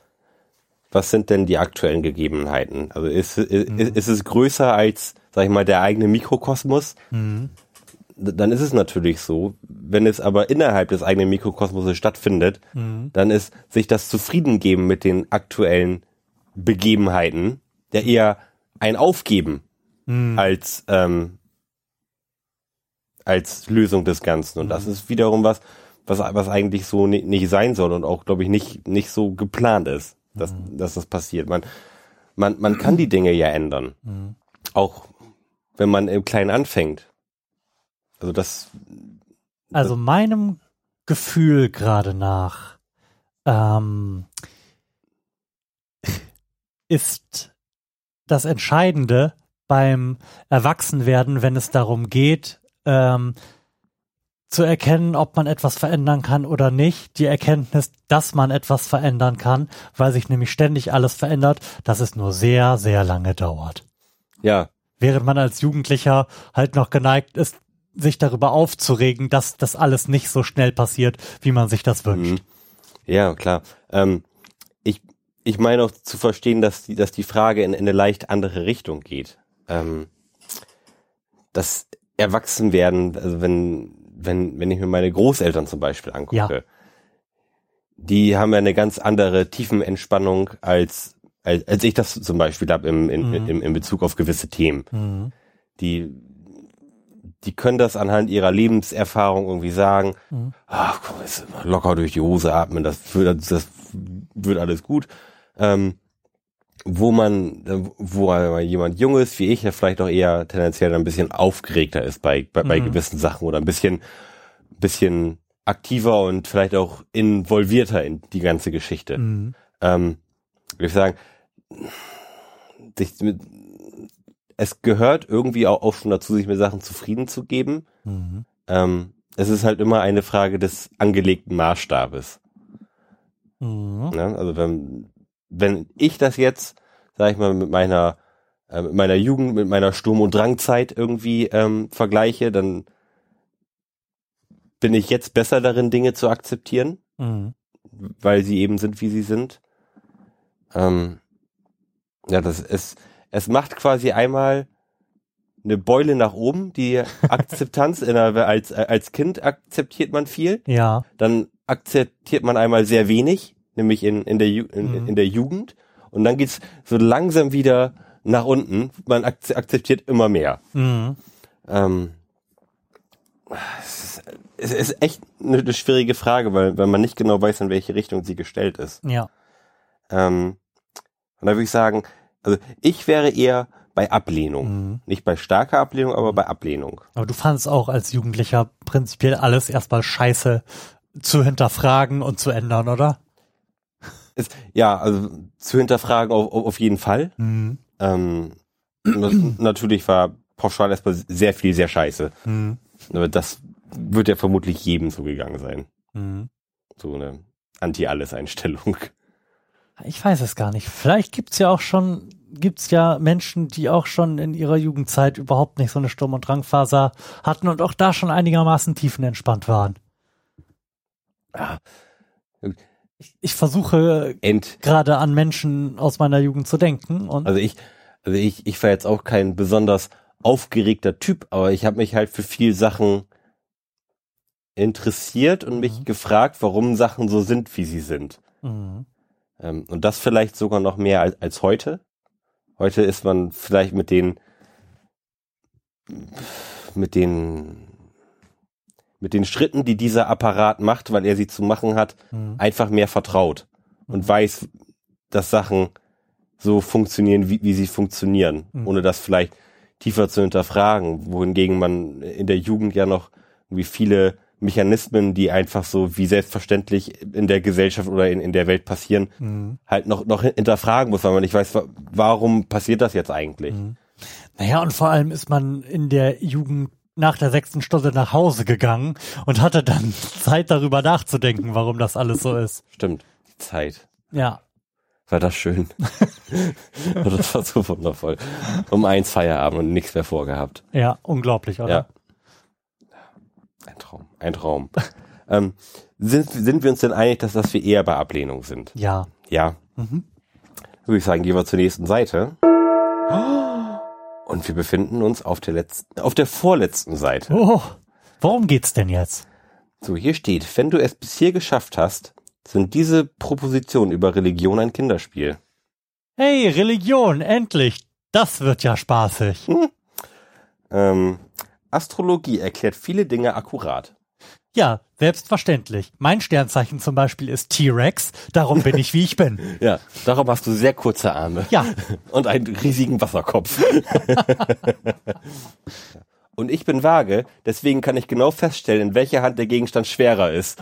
was sind denn die aktuellen Gegebenheiten? Also ist, ist, ist es größer als, sag ich mal, der eigene Mikrokosmos? Mhm. Dann ist es natürlich so. Wenn es aber innerhalb des eigenen Mikrokosmoses stattfindet, Mhm. dann ist sich das Zufriedengeben mit den aktuellen Begebenheiten ja eher ein Aufgeben Mhm. als, ähm, als Lösung des Ganzen. Und das ist wiederum was, was, was eigentlich so ni- nicht sein soll und auch, glaube ich, nicht, nicht so geplant ist, dass, dass das passiert. Man, man, man kann die Dinge ja ändern. Mhm. Auch wenn man im Kleinen anfängt. Also das, Also meinem Gefühl gerade nach ähm, ist das Entscheidende beim Erwachsenwerden, wenn es darum geht, ähm, zu erkennen, ob man etwas verändern kann oder nicht, die Erkenntnis, dass man etwas verändern kann, weil sich nämlich ständig alles verändert, dass es nur sehr, sehr lange dauert. ja, Während man als Jugendlicher halt noch geneigt ist, sich darüber aufzuregen, dass das alles nicht so schnell passiert, wie man sich das wünscht. Mhm. Ja, klar. Ähm, ich, ich meine auch zu verstehen, dass die, dass die Frage in, in eine leicht andere Richtung geht. Ähm, das Erwachsenwerden, also wenn, wenn, wenn ich mir meine Großeltern zum Beispiel angucke, Ja. die haben ja eine ganz andere Tiefenentspannung als, als, als ich das zum Beispiel habe im, in, Mhm. im, in Bezug auf gewisse Themen. Mhm. Die, die können das anhand ihrer Lebenserfahrung irgendwie sagen, Mhm. ach komm, jetzt locker durch die Hose atmen, das wird, das wird alles gut. Ähm, wo man, wo jemand Junges wie ich ja vielleicht auch eher tendenziell ein bisschen aufgeregter ist bei, bei, bei Mhm. gewissen Sachen oder ein bisschen, bisschen aktiver und vielleicht auch involvierter in die ganze Geschichte. Mhm. Ähm, würde ich sagen, sich mit, es gehört irgendwie auch, auch schon dazu, sich mit Sachen zufrieden zu geben. Mhm. Ähm, es ist halt immer eine Frage des angelegten Maßstabes. Mhm. Ne? Also wenn, wenn ich das jetzt, sag ich mal, mit meiner, äh, mit meiner Jugend, mit meiner Sturm- und Drangzeit irgendwie ähm, vergleiche, dann bin ich jetzt besser darin, Dinge zu akzeptieren, Mhm. weil sie eben sind, wie sie sind. Ähm, ja, das ist, es macht quasi einmal eine Beule nach oben, die *laughs* Akzeptanz in der, als, als Kind akzeptiert man viel, Ja. dann akzeptiert man einmal sehr wenig, nämlich in, in, der, Ju in, Mhm. in der Jugend. Und dann geht's so langsam wieder nach unten. Man akze akzeptiert immer mehr. Mhm. Ähm, es, ist, es ist echt eine, schwierige Frage, weil, weil man nicht genau weiß, in welche Richtung sie gestellt ist. Ja. Ähm, und da würde ich sagen, also ich wäre eher bei Ablehnung. Mhm. Nicht bei starker Ablehnung, aber bei Ablehnung. Aber du fandst auch als Jugendlicher prinzipiell alles erstmal scheiße zu hinterfragen und zu ändern, oder? Es, ja, also zu hinterfragen auf, auf jeden Fall. Mhm. Ähm, na- natürlich war pauschal erstmal sehr viel sehr scheiße. Mhm. Aber das wird ja vermutlich jedem so gegangen sein. Mhm. So eine Anti-Alles-Einstellung. Ich weiß es gar nicht. Vielleicht gibt's ja auch schon, gibt's ja Menschen, die auch schon in ihrer Jugendzeit überhaupt nicht so eine Sturm- und Drangphase hatten und auch da schon einigermaßen tiefenentspannt waren. Ja. Ich, ich versuche gerade an Menschen aus meiner Jugend zu denken und also ich, also ich, ich war jetzt auch kein besonders aufgeregter Typ, aber ich habe mich halt für viel Sachen interessiert und mich Mhm. gefragt, warum Sachen so sind, wie sie sind. Mhm. Ähm, und das vielleicht sogar noch mehr als, als heute. Heute ist man vielleicht mit den mit den mit den Schritten, die dieser Apparat macht, weil er sie zu machen hat, Mhm. einfach mehr vertraut und weiß, dass Sachen so funktionieren, wie, wie sie funktionieren, Mhm. ohne das vielleicht tiefer zu hinterfragen, wohingegen man in der Jugend ja noch irgendwie viele Mechanismen, die einfach so wie selbstverständlich in der Gesellschaft oder in, in der Welt passieren, Mhm. halt noch, noch hinterfragen muss, weil man nicht weiß, wa- warum passiert das jetzt eigentlich? Mhm. Naja, und vor allem ist man in der Jugend nach der sechsten Stunde nach Hause gegangen und hatte dann *laughs* Zeit darüber nachzudenken, warum das alles so ist. Stimmt, die Zeit. Ja. War das schön. *laughs* das war so wundervoll. Um eins Feierabend und nichts mehr vorgehabt. Ja, unglaublich, oder? Ja. Ein Traum, ein Traum. *laughs* ähm, sind, sind wir uns denn einig, dass, dass wir eher bei Ablehnung sind? Ja. Ja. Mhm. Würde ich sagen, gehen wir zur nächsten Seite. *gasps* Und wir befinden uns auf der letzten, auf der vorletzten Seite. Oh, worum geht's denn jetzt? So, hier steht, wenn du es bis hier geschafft hast, sind diese Propositionen über Religion ein Kinderspiel. Hey, Religion, endlich. Das wird ja spaßig. Ähm, Astrologie erklärt viele Dinge akkurat. Ja, selbstverständlich. Mein Sternzeichen zum Beispiel ist T-Rex, darum bin ich wie ich bin. *laughs* Ja, darum hast du sehr kurze Arme. Ja. *laughs* Und einen riesigen Wasserkopf. *laughs* Und ich bin vage, deswegen kann ich genau feststellen, in welcher Hand der Gegenstand schwerer ist.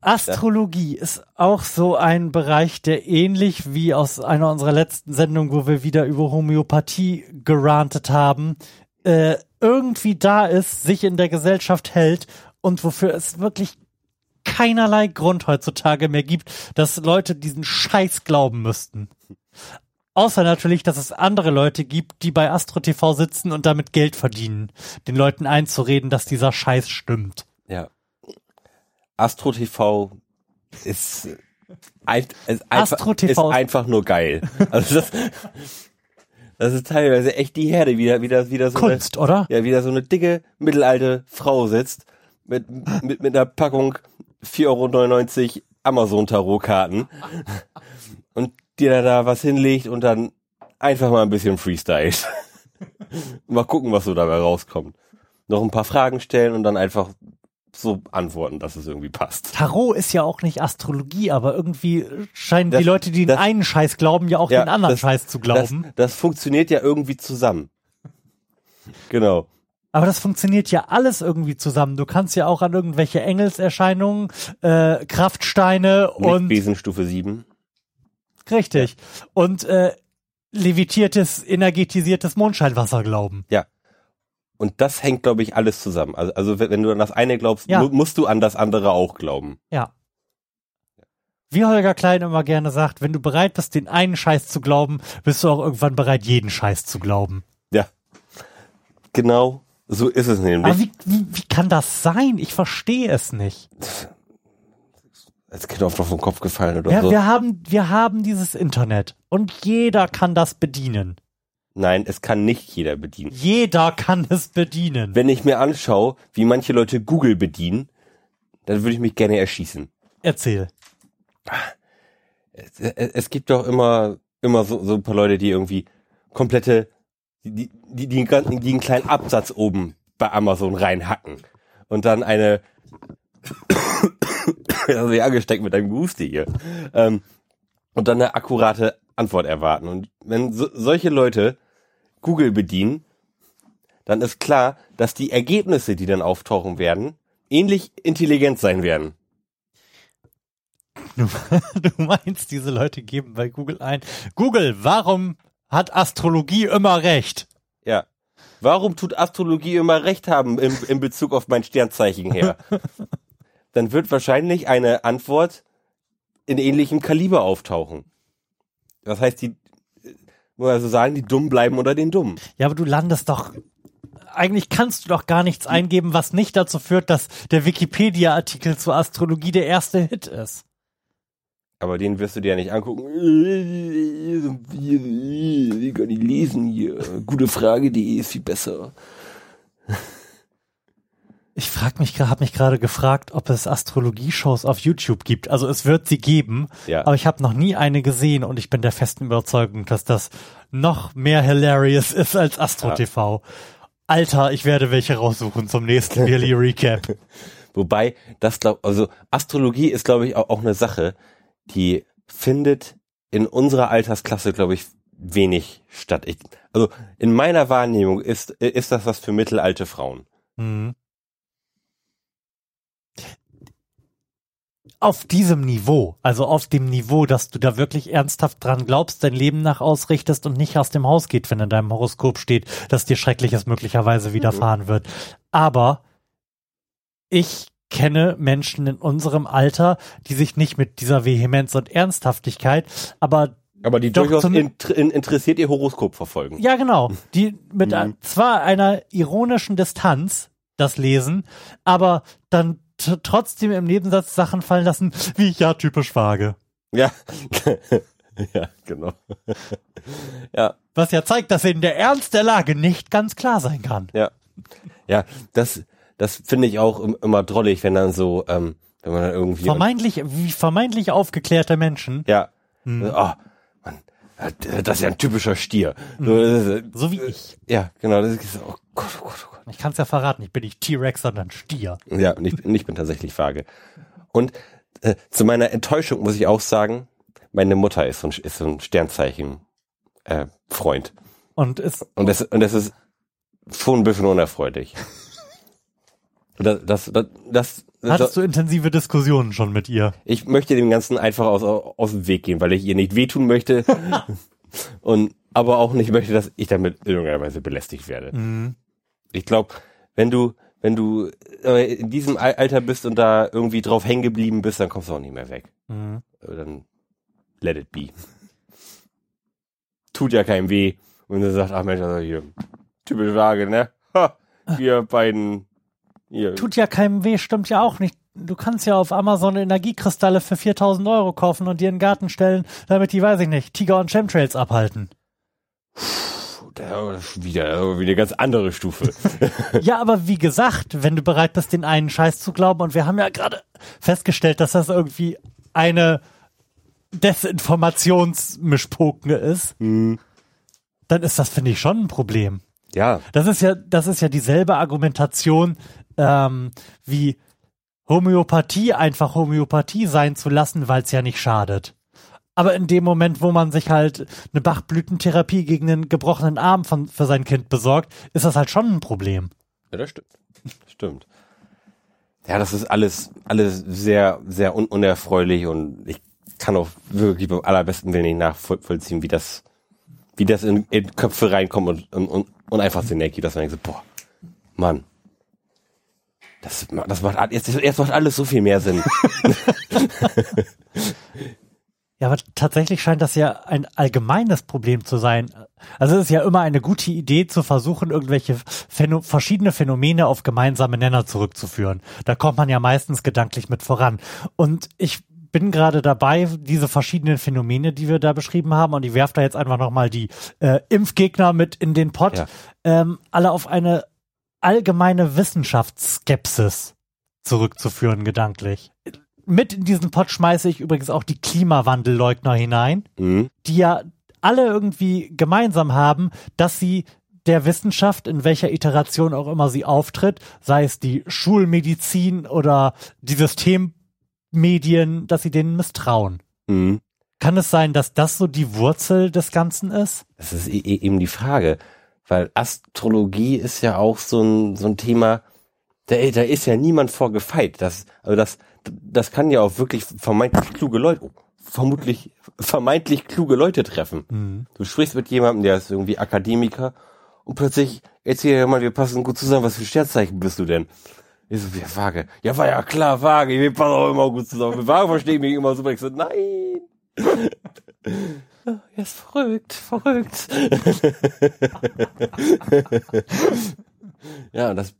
Astrologie ist auch so ein Bereich, der ähnlich wie aus einer unserer letzten Sendungen, wo wir wieder über Homöopathie gerantet haben, äh, irgendwie da ist, sich in der Gesellschaft hält und wofür es wirklich keinerlei Grund heutzutage mehr gibt, dass Leute diesen Scheiß glauben müssten. Außer natürlich, dass es andere Leute gibt, die bei Astro TV sitzen und damit Geld verdienen, den Leuten einzureden, dass dieser Scheiß stimmt. Ja. Astro TV ist, ein, ist, einfach, Astro TV ist einfach nur geil. Also das, das ist teilweise echt die Herde, wie da, wie da, wie da so Kunst, oder? eine, ja, wie da so eine dicke, mittelalte Frau sitzt mit, mit, mit einer Packung 4,99 Euro Amazon-Tarotkarten *laughs* und dir da, da was hinlegt und dann einfach mal ein bisschen Freestyle. *laughs* mal gucken, was so dabei rauskommt. Noch ein paar Fragen stellen und dann einfach so antworten, dass es irgendwie passt. Tarot ist ja auch nicht Astrologie, aber irgendwie scheinen Das- die Leute, die das- den einen Scheiß glauben, ja auch Ja, den anderen das- Scheiß zu glauben. Das, das funktioniert ja irgendwie zusammen. Genau. aber das funktioniert ja alles irgendwie zusammen. Du kannst ja auch an irgendwelche Engelserscheinungen, äh, Kraftsteine und Besenstufe 7. richtig und äh, levitiertes, energetisiertes Mondscheinwasser glauben. Ja. Und das hängt, glaube ich, alles zusammen. Also, also wenn du an das eine glaubst, Ja. mu musst du an das andere auch glauben. Ja. Wie Holger Klein immer gerne sagt, wenn du bereit bist, den einen Scheiß zu glauben, bist du auch irgendwann bereit, jeden Scheiß zu glauben. Ja. Genau, so ist es nämlich. Aber wie, wie, wie kann das sein? Ich verstehe es nicht. Als Kind auf den Kopf gefallen oder Ja, so. wir haben, wir haben dieses Internet und jeder kann das bedienen. Nein, es kann nicht jeder bedienen. Jeder kann es bedienen. Wenn ich mir anschaue, wie manche Leute Google bedienen, dann würde ich mich gerne erschießen. Erzähl. Es, es gibt doch immer, immer so, so ein paar Leute, die irgendwie komplette, die, die, die, die einen kleinen Absatz oben bei Amazon reinhacken und dann eine, *coughs* also ja angesteckt mit einem Gusti hier, ähm, und dann eine akkurate Antwort erwarten. Und wenn so, solche Leute Google bedienen, dann ist klar, dass die Ergebnisse, die dann auftauchen werden, ähnlich intelligent sein werden. Du, *laughs* du meinst, diese Leute geben bei Google ein. Google, warum hat Astrologie immer recht? Ja. Warum tut Astrologie immer recht haben im, in Bezug auf mein Sternzeichen her? *laughs* Dann wird wahrscheinlich eine Antwort in ähnlichem Kaliber auftauchen. Das heißt, die, also sagen, die Dummen bleiben unter den Dummen. Ja, aber du landest doch. Eigentlich kannst du doch gar nichts eingeben, was nicht dazu führt, dass der Wikipedia-Artikel zur Astrologie der erste Hit ist. Aber den wirst du dir ja nicht angucken. Wie kann ich lesen hier? Gute Frage.de ist viel besser. Ich frag mich, habe mich gerade gefragt, ob es Astrologie-Shows auf YouTube gibt. Also es wird sie geben, Ja. aber ich habe noch nie eine gesehen und ich bin der festen Überzeugung, dass das noch mehr hilarious ist als Astro Ja. TV. Alter, ich werde welche raussuchen zum nächsten *laughs* Yearly Recap. Wobei, das glaub, also Astrologie ist, glaube ich, auch, auch eine Sache, die findet in unserer Altersklasse, glaube ich, wenig statt. Ich, also in meiner Wahrnehmung ist, ist das was für mittelalte Frauen. Mhm. Auf diesem Niveau, also auf dem Niveau, dass du da wirklich ernsthaft dran glaubst, dein Leben nach ausrichtest und nicht aus dem Haus geht, wenn in deinem Horoskop steht, dass dir Schreckliches möglicherweise widerfahren wird. Aber ich kenne Menschen in unserem Alter, die sich nicht mit dieser Vehemenz und Ernsthaftigkeit, aber Aber die Doch, durchaus inter, in, interessiert ihr Horoskop verfolgen. Ja, genau. *laughs* Die mit Mhm. zwar einer ironischen Distanz das lesen, aber dann trotzdem im Nebensatz Sachen fallen lassen, wie ich ja typisch vage. Ja. *laughs* ja, genau. *laughs* ja, Was ja zeigt, dass ihnen der Ernst der Lage nicht ganz klar sein kann. ja. Ja, das, das finde ich auch im- immer drollig, wenn dann so, ähm, wenn man dann irgendwie. Vermeintlich, wie vermeintlich aufgeklärte Menschen, ja. Hm. Oh, das ist ja ein typischer Stier. Ist, so wie ich. ja, genau. Das ist, oh Gott, oh Gott, oh Gott. Ich kann es ja verraten, ich bin nicht T-Rex, sondern Stier. Ja, und ich, und ich bin tatsächlich vage. Und äh, zu meiner Enttäuschung muss ich auch sagen, meine Mutter ist so ein, ist so ein Sternzeichen äh, Freund. Und ist, Und das, und das ist schon ein bisschen unerfreulich. *laughs* Das, das, das, das, hattest du intensive Diskussionen schon mit ihr? ich möchte dem Ganzen einfach aus, aus dem Weg gehen, weil ich ihr nicht wehtun möchte. *laughs* und aber auch nicht möchte, dass ich damit in irgendeiner Weise belästigt werde. Mhm. Ich glaube, wenn du, wenn du äh, in diesem Al- Alter bist und da irgendwie drauf hängen geblieben bist, dann kommst du auch nicht mehr weg. Mhm. Äh, Dann let it be. Tut ja keinem weh. Und dann sagt, ach Mensch, also hier, typische Frage, ne? Ha, *laughs* wir beiden, hier. Tut ja keinem weh, stimmt ja auch nicht. Du kannst ja auf Amazon Energiekristalle für 4000 Euro kaufen und dir in den Garten stellen, damit die, weiß ich nicht, Tiger und Chemtrails abhalten. Da wieder, wieder eine ganz andere Stufe. *laughs* Ja, aber wie gesagt, wenn du bereit bist, den einen Scheiß zu glauben, und wir haben ja gerade festgestellt, dass das irgendwie eine Desinformationsmischpoke ist, dann ist das, finde ich, schon ein Problem. ja, Das ist ja, das ist ja dieselbe Argumentation ähm, wie Homöopathie einfach Homöopathie sein zu lassen, weil es ja nicht schadet. Aber in dem Moment, wo man sich halt eine Bachblütentherapie gegen einen gebrochenen Arm von, für sein Kind besorgt, ist das halt schon ein Problem. Ja, das stimmt. Stimmt. Ja, das ist alles, alles sehr, sehr un unerfreulich und ich kann auch wirklich beim allerbesten Willen nicht nachvollziehen, wie das, wie das in, in Köpfe reinkommt und, und, und, einfach so necki, dass man denkt so, boah, Mann. Das, das macht, jetzt, jetzt macht alles so viel mehr Sinn. *laughs* Ja, aber tatsächlich scheint das ja ein allgemeines Problem zu sein. Also es ist ja immer eine gute Idee zu versuchen, irgendwelche Phäno verschiedene Phänomene auf gemeinsame Nenner zurückzuführen. Da kommt man ja meistens gedanklich mit voran. Und ich bin gerade dabei, diese verschiedenen Phänomene, die wir da beschrieben haben, und ich werfe da jetzt einfach nochmal die äh, Impfgegner mit in den Pott, Ja. ähm, alle auf eine allgemeine Wissenschaftsskepsis zurückzuführen, gedanklich. Mit in diesen Pott schmeiße ich übrigens auch die Klimawandelleugner hinein, Mhm. die ja alle irgendwie gemeinsam haben, dass sie der Wissenschaft, in welcher Iteration auch immer sie auftritt, sei es die Schulmedizin oder die Systemmedien, dass sie denen misstrauen. Mhm. Kann es sein, dass das so die Wurzel des Ganzen ist? Das ist e- e- eben die Frage, weil Astrologie ist ja auch so ein, so ein Thema, da, da ist ja niemand vor gefeit. Das, also das, das kann ja auch wirklich vermeintlich kluge Leute, vermutlich vermeintlich kluge Leute treffen. Du sprichst mit jemandem, der ist irgendwie Akademiker und plötzlich erzählt er mal, wir passen gut zusammen, was für Sternzeichen bist du denn? Ich so, ja, vage. Ja, war ja klar, vage. Wir passen auch immer gut zusammen. Mit vage verstehe ich mich immer super. Ich so, nein. *laughs* Er ist verrückt, verrückt. *laughs* ja, das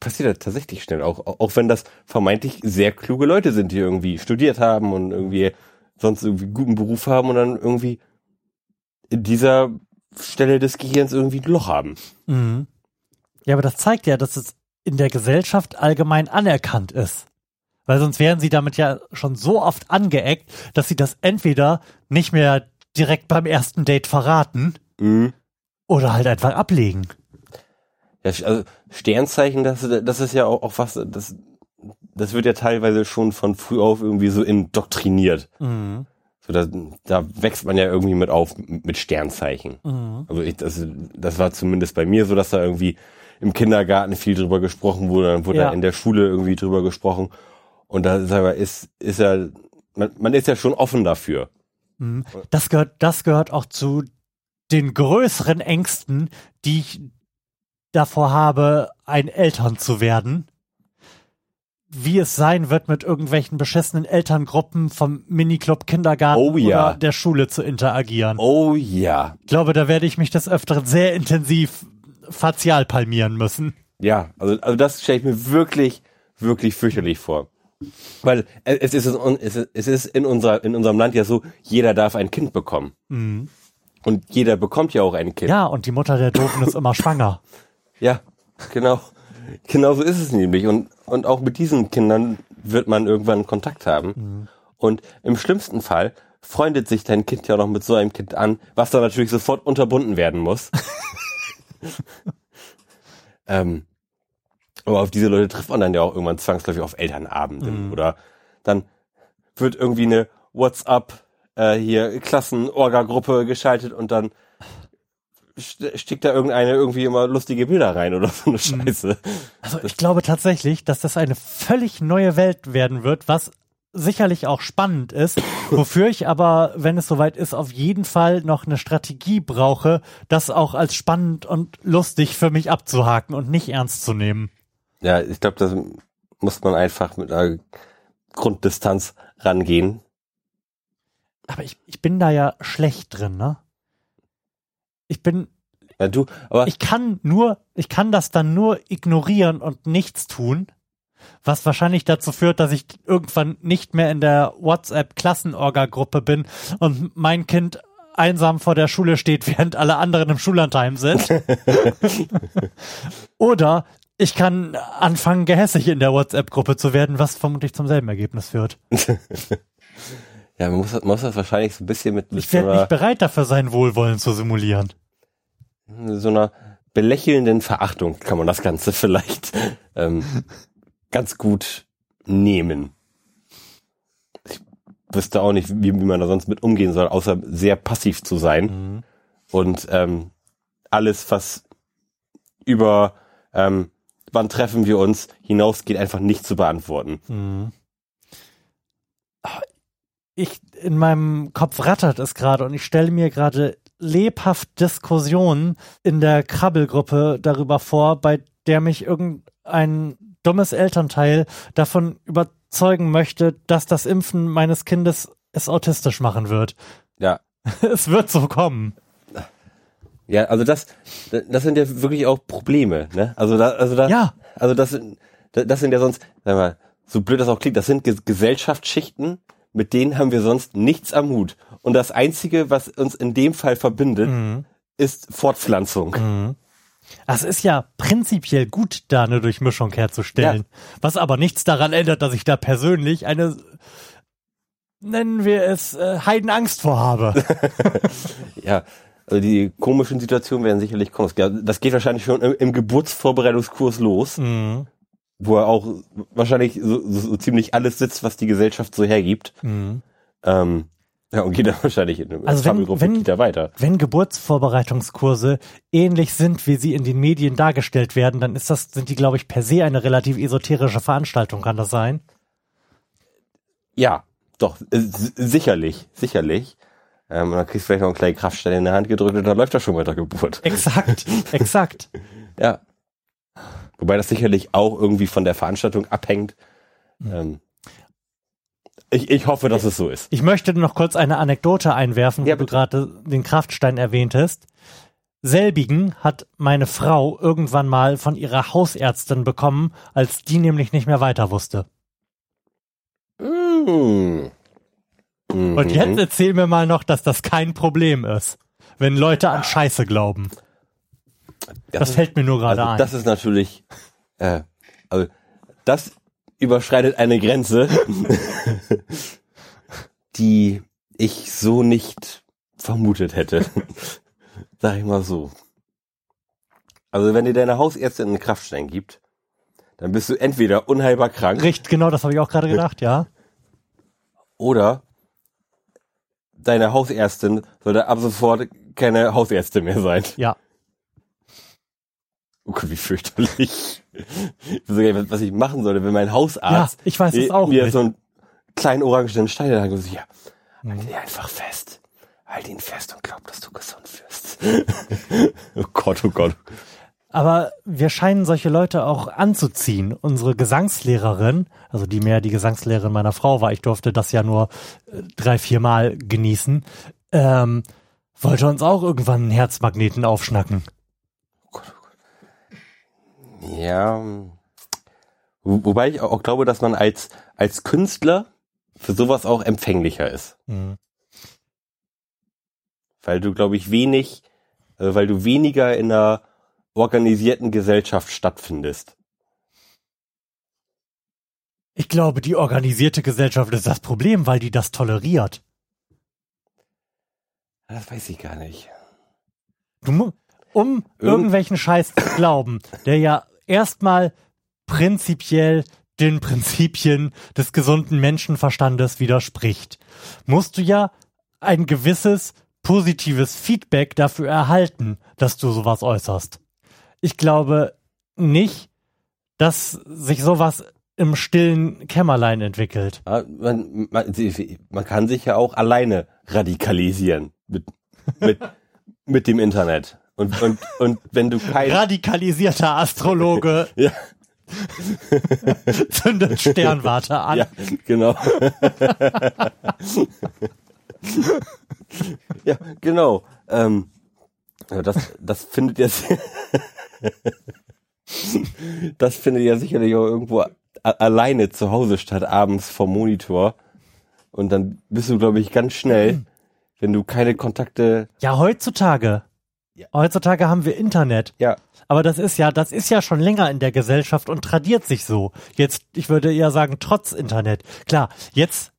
passiert ja tatsächlich schnell, auch, auch wenn das vermeintlich sehr kluge Leute sind, die irgendwie studiert haben und irgendwie sonst irgendwie einen guten Beruf haben und dann irgendwie in dieser Stelle des Gehirns irgendwie ein Loch haben. Mhm. Ja, aber das zeigt ja, dass es in der Gesellschaft allgemein anerkannt ist. Weil sonst wären sie damit ja schon so oft angeeckt, dass sie das entweder nicht mehr direkt beim ersten Date verraten Mhm. oder halt einfach ablegen. Ja, also Sternzeichen, das, das ist ja auch, auch was, das, das wird ja teilweise schon von früh auf irgendwie so indoktriniert. Mhm. So, da, da wächst man ja irgendwie mit auf mit Sternzeichen. Mhm. Also ich, das, das war zumindest bei mir so, dass da irgendwie im Kindergarten viel drüber gesprochen wurde, dann wurde Ja. da in der Schule irgendwie drüber gesprochen. Und da mal, ist, ist ja, man, man ist ja schon offen dafür. Das gehört, das gehört auch zu den größeren Ängsten, die ich davor habe, ein Eltern zu werden. Wie es sein wird, mit irgendwelchen beschissenen Elterngruppen vom Miniclub Kindergarten Oh ja. oder der Schule zu interagieren. Oh ja. Ich glaube, da werde ich mich des Öfteren sehr intensiv facial palmieren müssen. Ja, also, also das stelle ich mir wirklich, wirklich fürchterlich vor. Weil äh, es ist, es ist, es ist in, unserer, in unserem Land ja so, jeder darf ein Kind bekommen. Mhm. Und jeder bekommt ja auch ein Kind. Ja, und die Mutter der Doofen ist immer schwanger. *laughs* Ja, genau. Genau so ist es nämlich. Und, und auch mit diesen Kindern wird man irgendwann Kontakt haben. Mhm. Und im schlimmsten Fall freundet sich dein Kind ja noch mit so einem Kind an, was dann natürlich sofort unterbunden werden muss. *laughs* ähm, aber auf diese Leute trifft man dann ja auch irgendwann zwangsläufig auf Elternabenden Mhm. oder dann wird irgendwie eine WhatsApp äh, hier Klassenorga-Gruppe geschaltet und dann st- steckt da irgendeine irgendwie immer lustige Bilder rein oder so eine Scheiße. Also ich glaube tatsächlich, dass das eine völlig neue Welt werden wird, was sicherlich auch spannend ist, *coughs* wofür ich aber, wenn es soweit ist, auf jeden Fall noch eine Strategie brauche, das auch als spannend und lustig für mich abzuhaken und nicht ernst zu nehmen. Ja, ich glaube, das muss man einfach mit einer Grunddistanz rangehen. Aber ich, ich bin da ja schlecht drin, ne? Ich bin, Ja, du, aber ich kann nur, ich kann das dann nur ignorieren und nichts tun, was wahrscheinlich dazu führt, dass ich irgendwann nicht mehr in der WhatsApp-Klassenorga-Gruppe bin und mein Kind einsam vor der Schule steht, *laughs* während alle anderen im Schullandheim sind. *laughs* Oder ich kann anfangen, gehässig in der WhatsApp-Gruppe zu werden, was vermutlich zum selben Ergebnis führt. *laughs* ja, man muss, man muss das wahrscheinlich so ein bisschen mit, mit Ich so, werde einer, nicht bereit dafür sein, Wohlwollen zu simulieren. so einer belächelnden Verachtung kann man das Ganze *laughs* vielleicht ähm, ganz gut nehmen. Ich wüsste auch nicht, wie, wie man da sonst mit umgehen soll, außer sehr passiv zu sein. Mhm. und ähm, alles, was über ähm, wann treffen wir uns hinausgeht, einfach nicht zu beantworten. Mhm. Ich, in meinem Kopf rattert es gerade und ich stelle mir gerade lebhaft Diskussionen in der Krabbelgruppe darüber vor, bei der mich irgendein dummes Elternteil davon überzeugen möchte, dass das Impfen meines Kindes es autistisch machen wird. Ja, *laughs* Es wird so kommen. *laughs* ja, also das, das sind ja wirklich auch Probleme, ne? Also da, also da, Ja. also das, sind- das sind ja sonst, sag mal, so blöd das auch klingt, das sind Ges- Gesellschaftsschichten, mit denen haben wir sonst nichts am Hut. Und das einzige, was uns in dem Fall verbindet, Mhm. ist Fortpflanzung. Mhm. Es ist ja prinzipiell gut, da eine Durchmischung herzustellen. Was aber nichts daran ändert, dass ich da persönlich eine, nennen wir es, äh, Heidenangst vorhabe. *laughs* Ja, also die komischen Situationen werden sicherlich kommen. Das geht wahrscheinlich schon im, im Geburtsvorbereitungskurs los, mhm. wo er auch wahrscheinlich so, so, so ziemlich alles sitzt, was die Gesellschaft so hergibt. Mhm. Ähm, ja, und geht dann wahrscheinlich in eine Also wenn- wenn- Kita weiter. Wenn Geburtsvorbereitungskurse ähnlich sind, wie sie in den Medien dargestellt werden, dann ist das, sind die, glaube ich, per se eine relativ esoterische Veranstaltung, kann das sein? Ja, doch, äh, sicherlich, sicherlich. Ähm, und dann kriegst du vielleicht noch einen kleinen Kraftstein in der Hand gedrückt und dann läuft das schon mit der Geburt. Exakt, *laughs* exakt. Ja. Wobei das sicherlich auch irgendwie von der Veranstaltung abhängt. Mhm. Ähm, ich, ich hoffe, dass es so ist. Ich möchte noch kurz eine Anekdote einwerfen, Ja, wo du gerade den Kraftstein erwähntest. Selbigen hat meine Frau irgendwann mal von ihrer Hausärztin bekommen, als die nämlich nicht mehr weiter wusste. Mm. Mhm. Und jetzt erzähl mir mal noch, dass das kein Problem ist, wenn Leute an Scheiße glauben. Das ist- fällt mir nur gerade also ein. Das ist natürlich, äh, also das überschreitet eine Grenze, *laughs* die ich so nicht vermutet hätte. *laughs* Sag ich mal so. Also wenn dir deine Hausärztin einen Kraftstein gibt, dann bist du entweder unheilbar krank Richtig, genau, das habe ich auch gerade gedacht, ja. oder deine Hausärztin sollte ab sofort keine Hausärztin mehr sein. Ja. Oh Gott, wie fürchterlich. Ich weiß gar nicht, was ich machen sollte, wenn mein Hausarzt Ja, ich weiß es auch mir nicht. so einen kleinen orangenen Stein in der Hand gibt. Ja, Mhm. halt ihn einfach fest. Halt ihn fest und glaub, dass du gesund wirst. *laughs* oh Gott, oh Gott. Aber wir scheinen solche Leute auch anzuziehen. Unsere Gesangslehrerin, also die mehr die Gesangslehrerin meiner Frau war, ich durfte das ja nur äh, drei, vier Mal genießen, ähm, wollte uns auch irgendwann einen Herzmagneten aufschnacken. Ja. Wo, wobei ich auch glaube, dass man als, als Künstler für sowas auch empfänglicher ist. Mhm. Weil du, glaube ich, wenig, äh, weil du weniger in einer organisierten Gesellschaft stattfindest. Ich glaube, die organisierte Gesellschaft ist das Problem, weil die das toleriert. Das weiß ich gar nicht. Du, um irgendwelchen Scheiß zu glauben, der ja erstmal prinzipiell den Prinzipien des gesunden Menschenverstandes widerspricht, musst du ja ein gewisses positives Feedback dafür erhalten, dass du sowas äußerst. Ich glaube nicht, dass sich sowas im stillen Kämmerlein entwickelt. Ah, Man, man, man kann sich ja auch alleine radikalisieren mit, mit, *laughs* mit dem Internet. Und, und, und wenn du kein, Radikalisierter Astrologe *laughs* ja, *laughs* zündet Sternwarte an. ja, genau. ja, genau. Ähm, ja, das, das findet ja, si- *laughs* das findet ja sicherlich auch irgendwo alleine zu Hause statt, abends vom Monitor. Und dann bist du, glaube ich, ganz schnell, wenn du keine Kontakte, Ja, heutzutage. Ja. Heutzutage haben wir Internet. ja, Aber das ist ja, das ist ja schon länger in der Gesellschaft und tradiert sich so. Jetzt, ich würde eher sagen, trotz Internet. Klar, jetzt,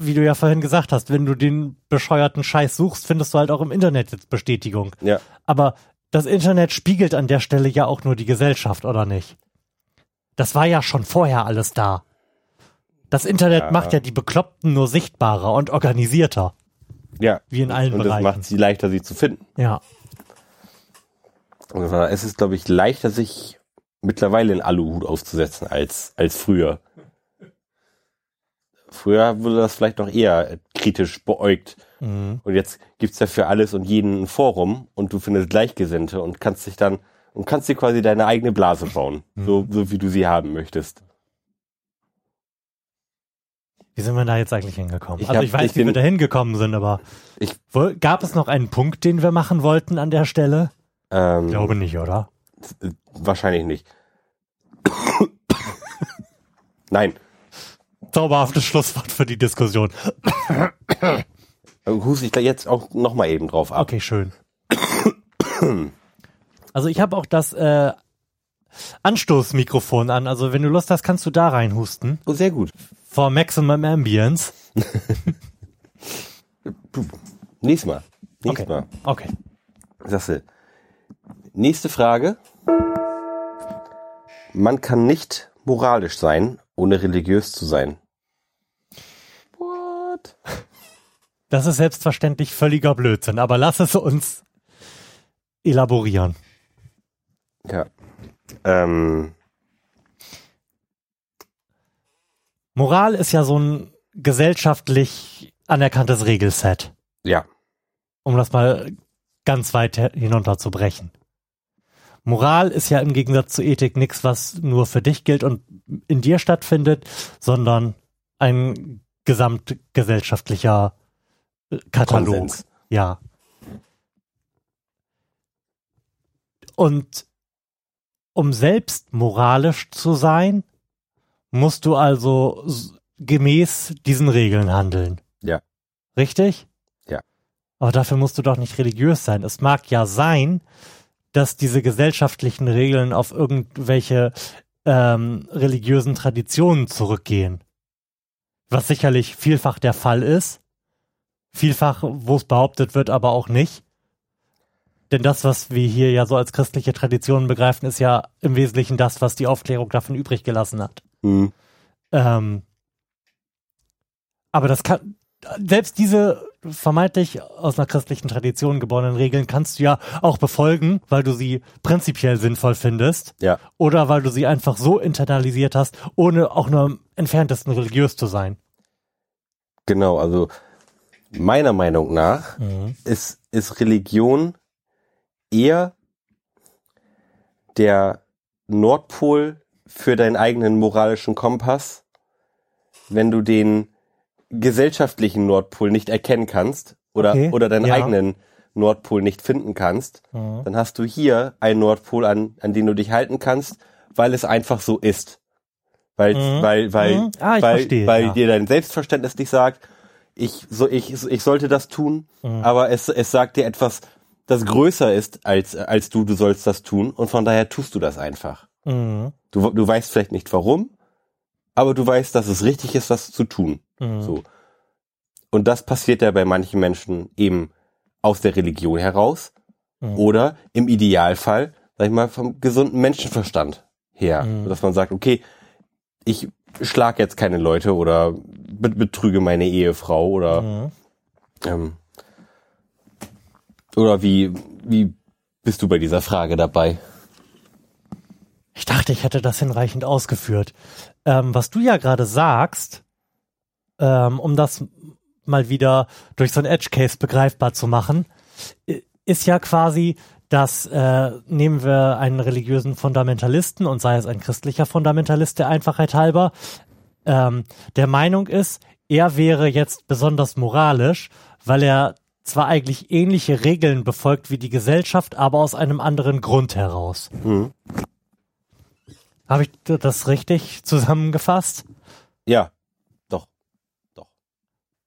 wie du ja vorhin gesagt hast, wenn du den bescheuerten Scheiß suchst, findest du halt auch im Internet jetzt Bestätigung. ja, Aber das Internet spiegelt an der Stelle ja auch nur die Gesellschaft, oder nicht? Das war ja schon vorher alles da. Das Internet Ja. macht ja die Bekloppten nur sichtbarer und organisierter, ja. wie in allen Und das Bereichen. macht sie leichter, sie zu finden. ja. Und daher ist es, glaube ich, leichter, sich mittlerweile in Aluhut aufzusetzen als, als früher. Früher wurde das vielleicht noch eher kritisch beäugt. Mhm. Und jetzt gibt's ja für alles und jeden ein Forum und du findest Gleichgesinnte und kannst dich dann und kannst dir quasi deine eigene Blase bauen, so, so wie du sie haben möchtest. Wie sind wir da jetzt eigentlich hingekommen? Ich also ich weiß, nicht wie wir da hingekommen sind, aber Ich- gab es noch einen Punkt, den wir machen wollten an der Stelle? Ähm, Ich glaube nicht, oder? äh, Wahrscheinlich nicht. *coughs* Nein. Zauberhaftes Schlusswort für die Diskussion. Hust ich da jetzt auch noch mal eben drauf ab. Okay, schön. *clears throat* Also ich habe auch das äh, Anstoßmikrofon an. Also wenn du Lust hast, kannst du da reinhusten. Oh, sehr gut. For Maximum Ambience. *laughs* Nächstes Mal. Nächstes Okay. Mal. Okay. Du. Nächste Frage. Man kann nicht moralisch sein, ohne religiös zu sein. What? Das ist selbstverständlich völliger Blödsinn, aber lass es uns elaborieren. Ja. Ähm, Moral ist ja so ein gesellschaftlich anerkanntes Regelset. ja. um das mal ganz weit hinunterzubrechen. Moral ist ja im Gegensatz zu Ethik nichts, was nur für dich gilt und in dir stattfindet, sondern ein gesamtgesellschaftlicher äh, Katalog. Konsens. Ja. Und um selbst moralisch zu sein, musst du also gemäß diesen Regeln handeln. Ja. Richtig? Ja. Aber dafür musst du doch nicht religiös sein. Es mag ja sein, dass diese gesellschaftlichen Regeln auf irgendwelche ähm, religiösen Traditionen zurückgehen. Was sicherlich vielfach der Fall ist. Vielfach, wo es behauptet wird, aber auch nicht. Denn das, was wir hier ja so als christliche Traditionen begreifen, ist ja im Wesentlichen das, was die Aufklärung davon übrig gelassen hat. Hm. Ähm, aber das kann, selbst diese vermeintlich aus einer christlichen Tradition geborenen Regeln kannst du ja auch befolgen, weil du sie prinzipiell sinnvoll findest Ja. oder weil du sie einfach so internalisiert hast, ohne auch nur im entferntesten religiös zu sein. Genau, also meiner Meinung nach ist, ist Religion eher der Nordpol für deinen eigenen moralischen Kompass, wenn du den gesellschaftlichen Nordpol nicht erkennen kannst oder, Okay, oder deinen ja. eigenen Nordpol nicht finden kannst, Mhm. dann hast du hier einen Nordpol, an, an den du dich halten kannst, weil es einfach so ist. weil, Mhm. weil, weil, Mhm. Ah, weil, verstehe, weil ja. dir dein Selbstverständnis nicht sagt, ich, so, ich, ich sollte das tun, Mhm. aber es, es sagt dir etwas, das größer ist als, als du, du sollst das tun und von daher tust du das einfach. Mhm. Du, du weißt vielleicht nicht warum, aber du weißt, dass es richtig ist, das zu tun. Mhm. So. Und das passiert ja bei manchen Menschen eben aus der Religion heraus Mhm. oder im Idealfall, sag ich mal, vom gesunden Menschenverstand her. Mhm. Dass man sagt, okay, ich schlag jetzt keine Leute oder be betrüge meine Ehefrau oder Mhm. ähm, oder wie, wie bist du bei dieser Frage dabei? Ich dachte, ich hätte das hinreichend ausgeführt. Ähm, was du ja gerade sagst, ähm, um das mal wieder durch so ein Edge Case begreifbar zu machen, ist ja quasi, dass äh, nehmen wir einen religiösen Fundamentalisten und sei es ein christlicher Fundamentalist der Einfachheit halber, ähm, der Meinung ist, er wäre jetzt besonders moralisch, weil er zwar eigentlich ähnliche Regeln befolgt wie die Gesellschaft, aber aus einem anderen Grund heraus. Mhm. Habe ich das richtig zusammengefasst? Ja, doch, doch.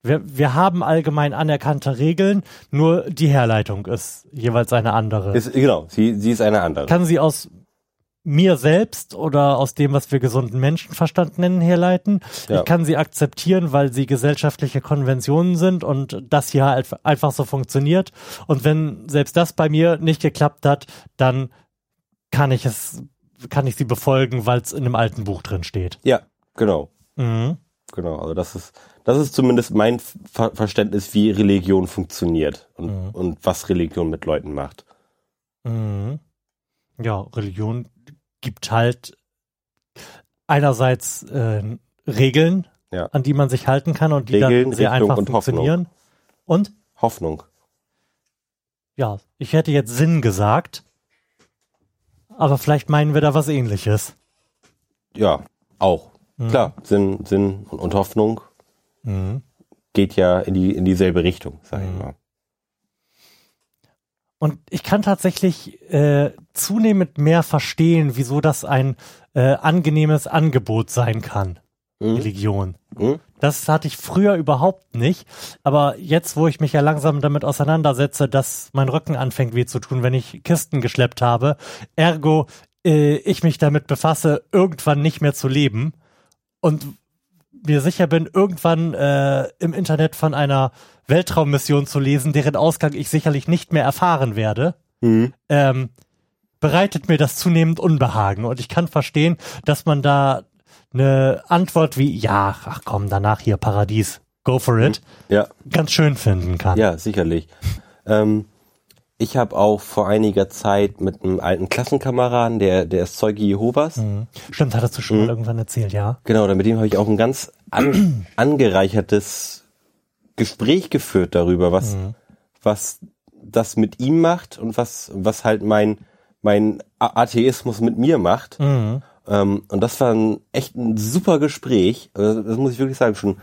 Wir, wir haben allgemein anerkannte Regeln, nur die Herleitung ist jeweils eine andere. Ist, genau, sie, sie ist eine andere. Kann sie aus mir selbst oder aus dem, was wir gesunden Menschenverstand nennen, herleiten. Ja. Ich kann sie akzeptieren, weil sie gesellschaftliche Konventionen sind und das hier halt einfach so funktioniert. Und wenn selbst das bei mir nicht geklappt hat, dann kann ich es, kann ich sie befolgen, weil es in einem alten Buch drin steht. Ja, genau. Mhm. Genau, also das ist, das ist zumindest mein Ver Verständnis, wie Religion funktioniert und, Mhm. und was Religion mit Leuten macht. Mhm. Ja, Religion gibt halt einerseits äh, Regeln, Ja. an die man sich halten kann und die Regeln, dann sehr Richtung einfach und funktionieren. Und Hoffnung. ja, ich hätte jetzt Sinn gesagt, aber vielleicht meinen wir da was ähnliches. Ja, auch. Mhm. Klar, Sinn, Sinn und, und Hoffnung Mhm. geht ja in die in dieselbe Richtung, sag ich Mhm. mal. Und ich kann tatsächlich äh, zunehmend mehr verstehen, wieso das ein äh, angenehmes Angebot sein kann, Mhm. Religion. Mhm. Das hatte ich früher überhaupt nicht. Aber jetzt, wo ich mich ja langsam damit auseinandersetze, dass mein Rücken anfängt weh zu tun, wenn ich Kisten geschleppt habe, ergo äh, ich mich damit befasse, irgendwann nicht mehr zu leben und mir sicher bin, irgendwann äh, im Internet von einer Weltraummission zu lesen, deren Ausgang ich sicherlich nicht mehr erfahren werde, Mhm. ähm, bereitet mir das zunehmend Unbehagen. Und ich kann verstehen, dass man da eine Antwort wie, ja, ach komm, danach hier Paradies, go for it, Ja, ganz schön finden kann. ja, sicherlich. *laughs* Ähm, ich habe auch vor einiger Zeit mit einem alten Klassenkameraden, der, der ist Zeuge Jehovas, Mhm. Stimmt, hattest du schon mal irgendwann erzählt, ja. Genau, mit dem habe ich auch ein ganz an, *clears throat* angereichertes Gespräch geführt darüber, was, was das mit ihm macht und was, was halt mein, mein Atheismus mit mir macht. Mhm. Ähm, und das war ein, echt ein super Gespräch. Also Das muss ich wirklich sagen, schon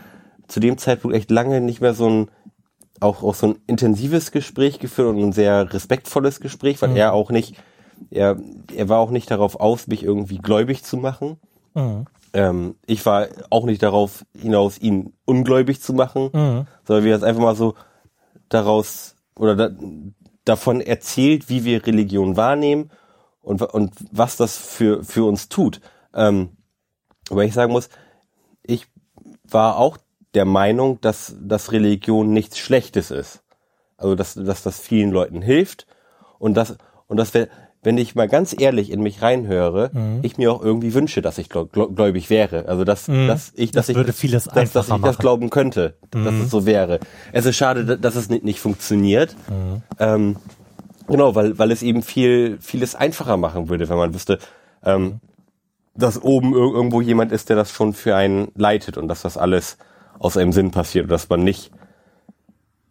zu dem Zeitpunkt echt lange nicht mehr so ein, auch, auch so ein intensives Gespräch geführt und ein sehr respektvolles Gespräch, weil er auch nicht, er, er war auch nicht darauf aus, mich irgendwie gläubig zu machen. Mhm. Ähm, ich war auch nicht darauf hinaus, ihn ungläubig zu machen, Mhm. sondern wir haben einfach mal so daraus oder da, davon erzählt, wie wir Religion wahrnehmen und, und was das für, für uns tut. Ähm, weil ich sagen muss, ich war auch der Meinung, dass, dass Religion nichts Schlechtes ist. Also, dass, dass das vielen Leuten hilft und das, und das wäre, wenn ich mal ganz ehrlich in mich reinhöre, ich mir auch irgendwie wünsche, dass ich gläu- gläu- gläubig wäre. Also, dass, dass ich, dass Das ich, würde vieles dass, dass ich das glauben könnte, dass es so wäre. Es ist schade, da- dass es nicht, nicht funktioniert. Ähm, genau, weil, weil es eben viel, vieles einfacher machen würde, wenn man wüsste, ähm, dass oben ir irgendwo jemand ist, der das schon für einen leitet und dass das alles aus einem Sinn passiert und dass man nicht,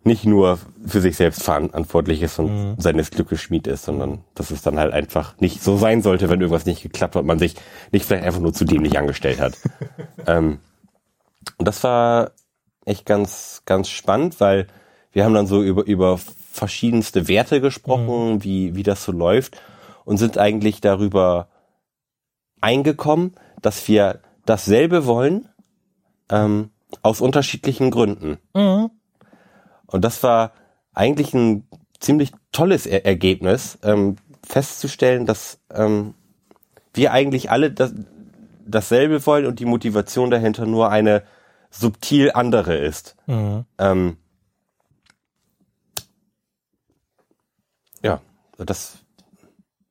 nicht nur für sich selbst verantwortlich ist und seines Glückes Schmied ist, sondern dass es dann halt einfach nicht so sein sollte, wenn irgendwas nicht geklappt hat, man sich nicht vielleicht einfach nur zu dämlich angestellt hat. *laughs* ähm, und das war echt ganz, ganz spannend, weil wir haben dann so über, über verschiedenste Werte gesprochen, wie, wie das so läuft und sind eigentlich darüber eingekommen, dass wir dasselbe wollen, ähm, aus unterschiedlichen Gründen. Mhm. Und das war eigentlich ein ziemlich tolles er Ergebnis, ähm, festzustellen, dass ähm, wir eigentlich alle das, dasselbe wollen und die Motivation dahinter nur eine subtil andere ist. Mhm. Ähm, ja, das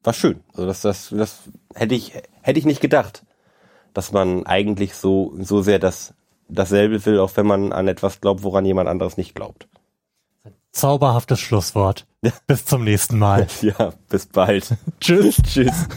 war schön. Also das, das, das hätte ich, hätte ich nicht gedacht, dass man eigentlich so, so sehr das, dasselbe will, auch wenn man an etwas glaubt, woran jemand anderes nicht glaubt. Zauberhaftes Schlusswort. Bis zum nächsten Mal. *laughs* Ja, bis bald. *laughs* Tschüss. Tschüss.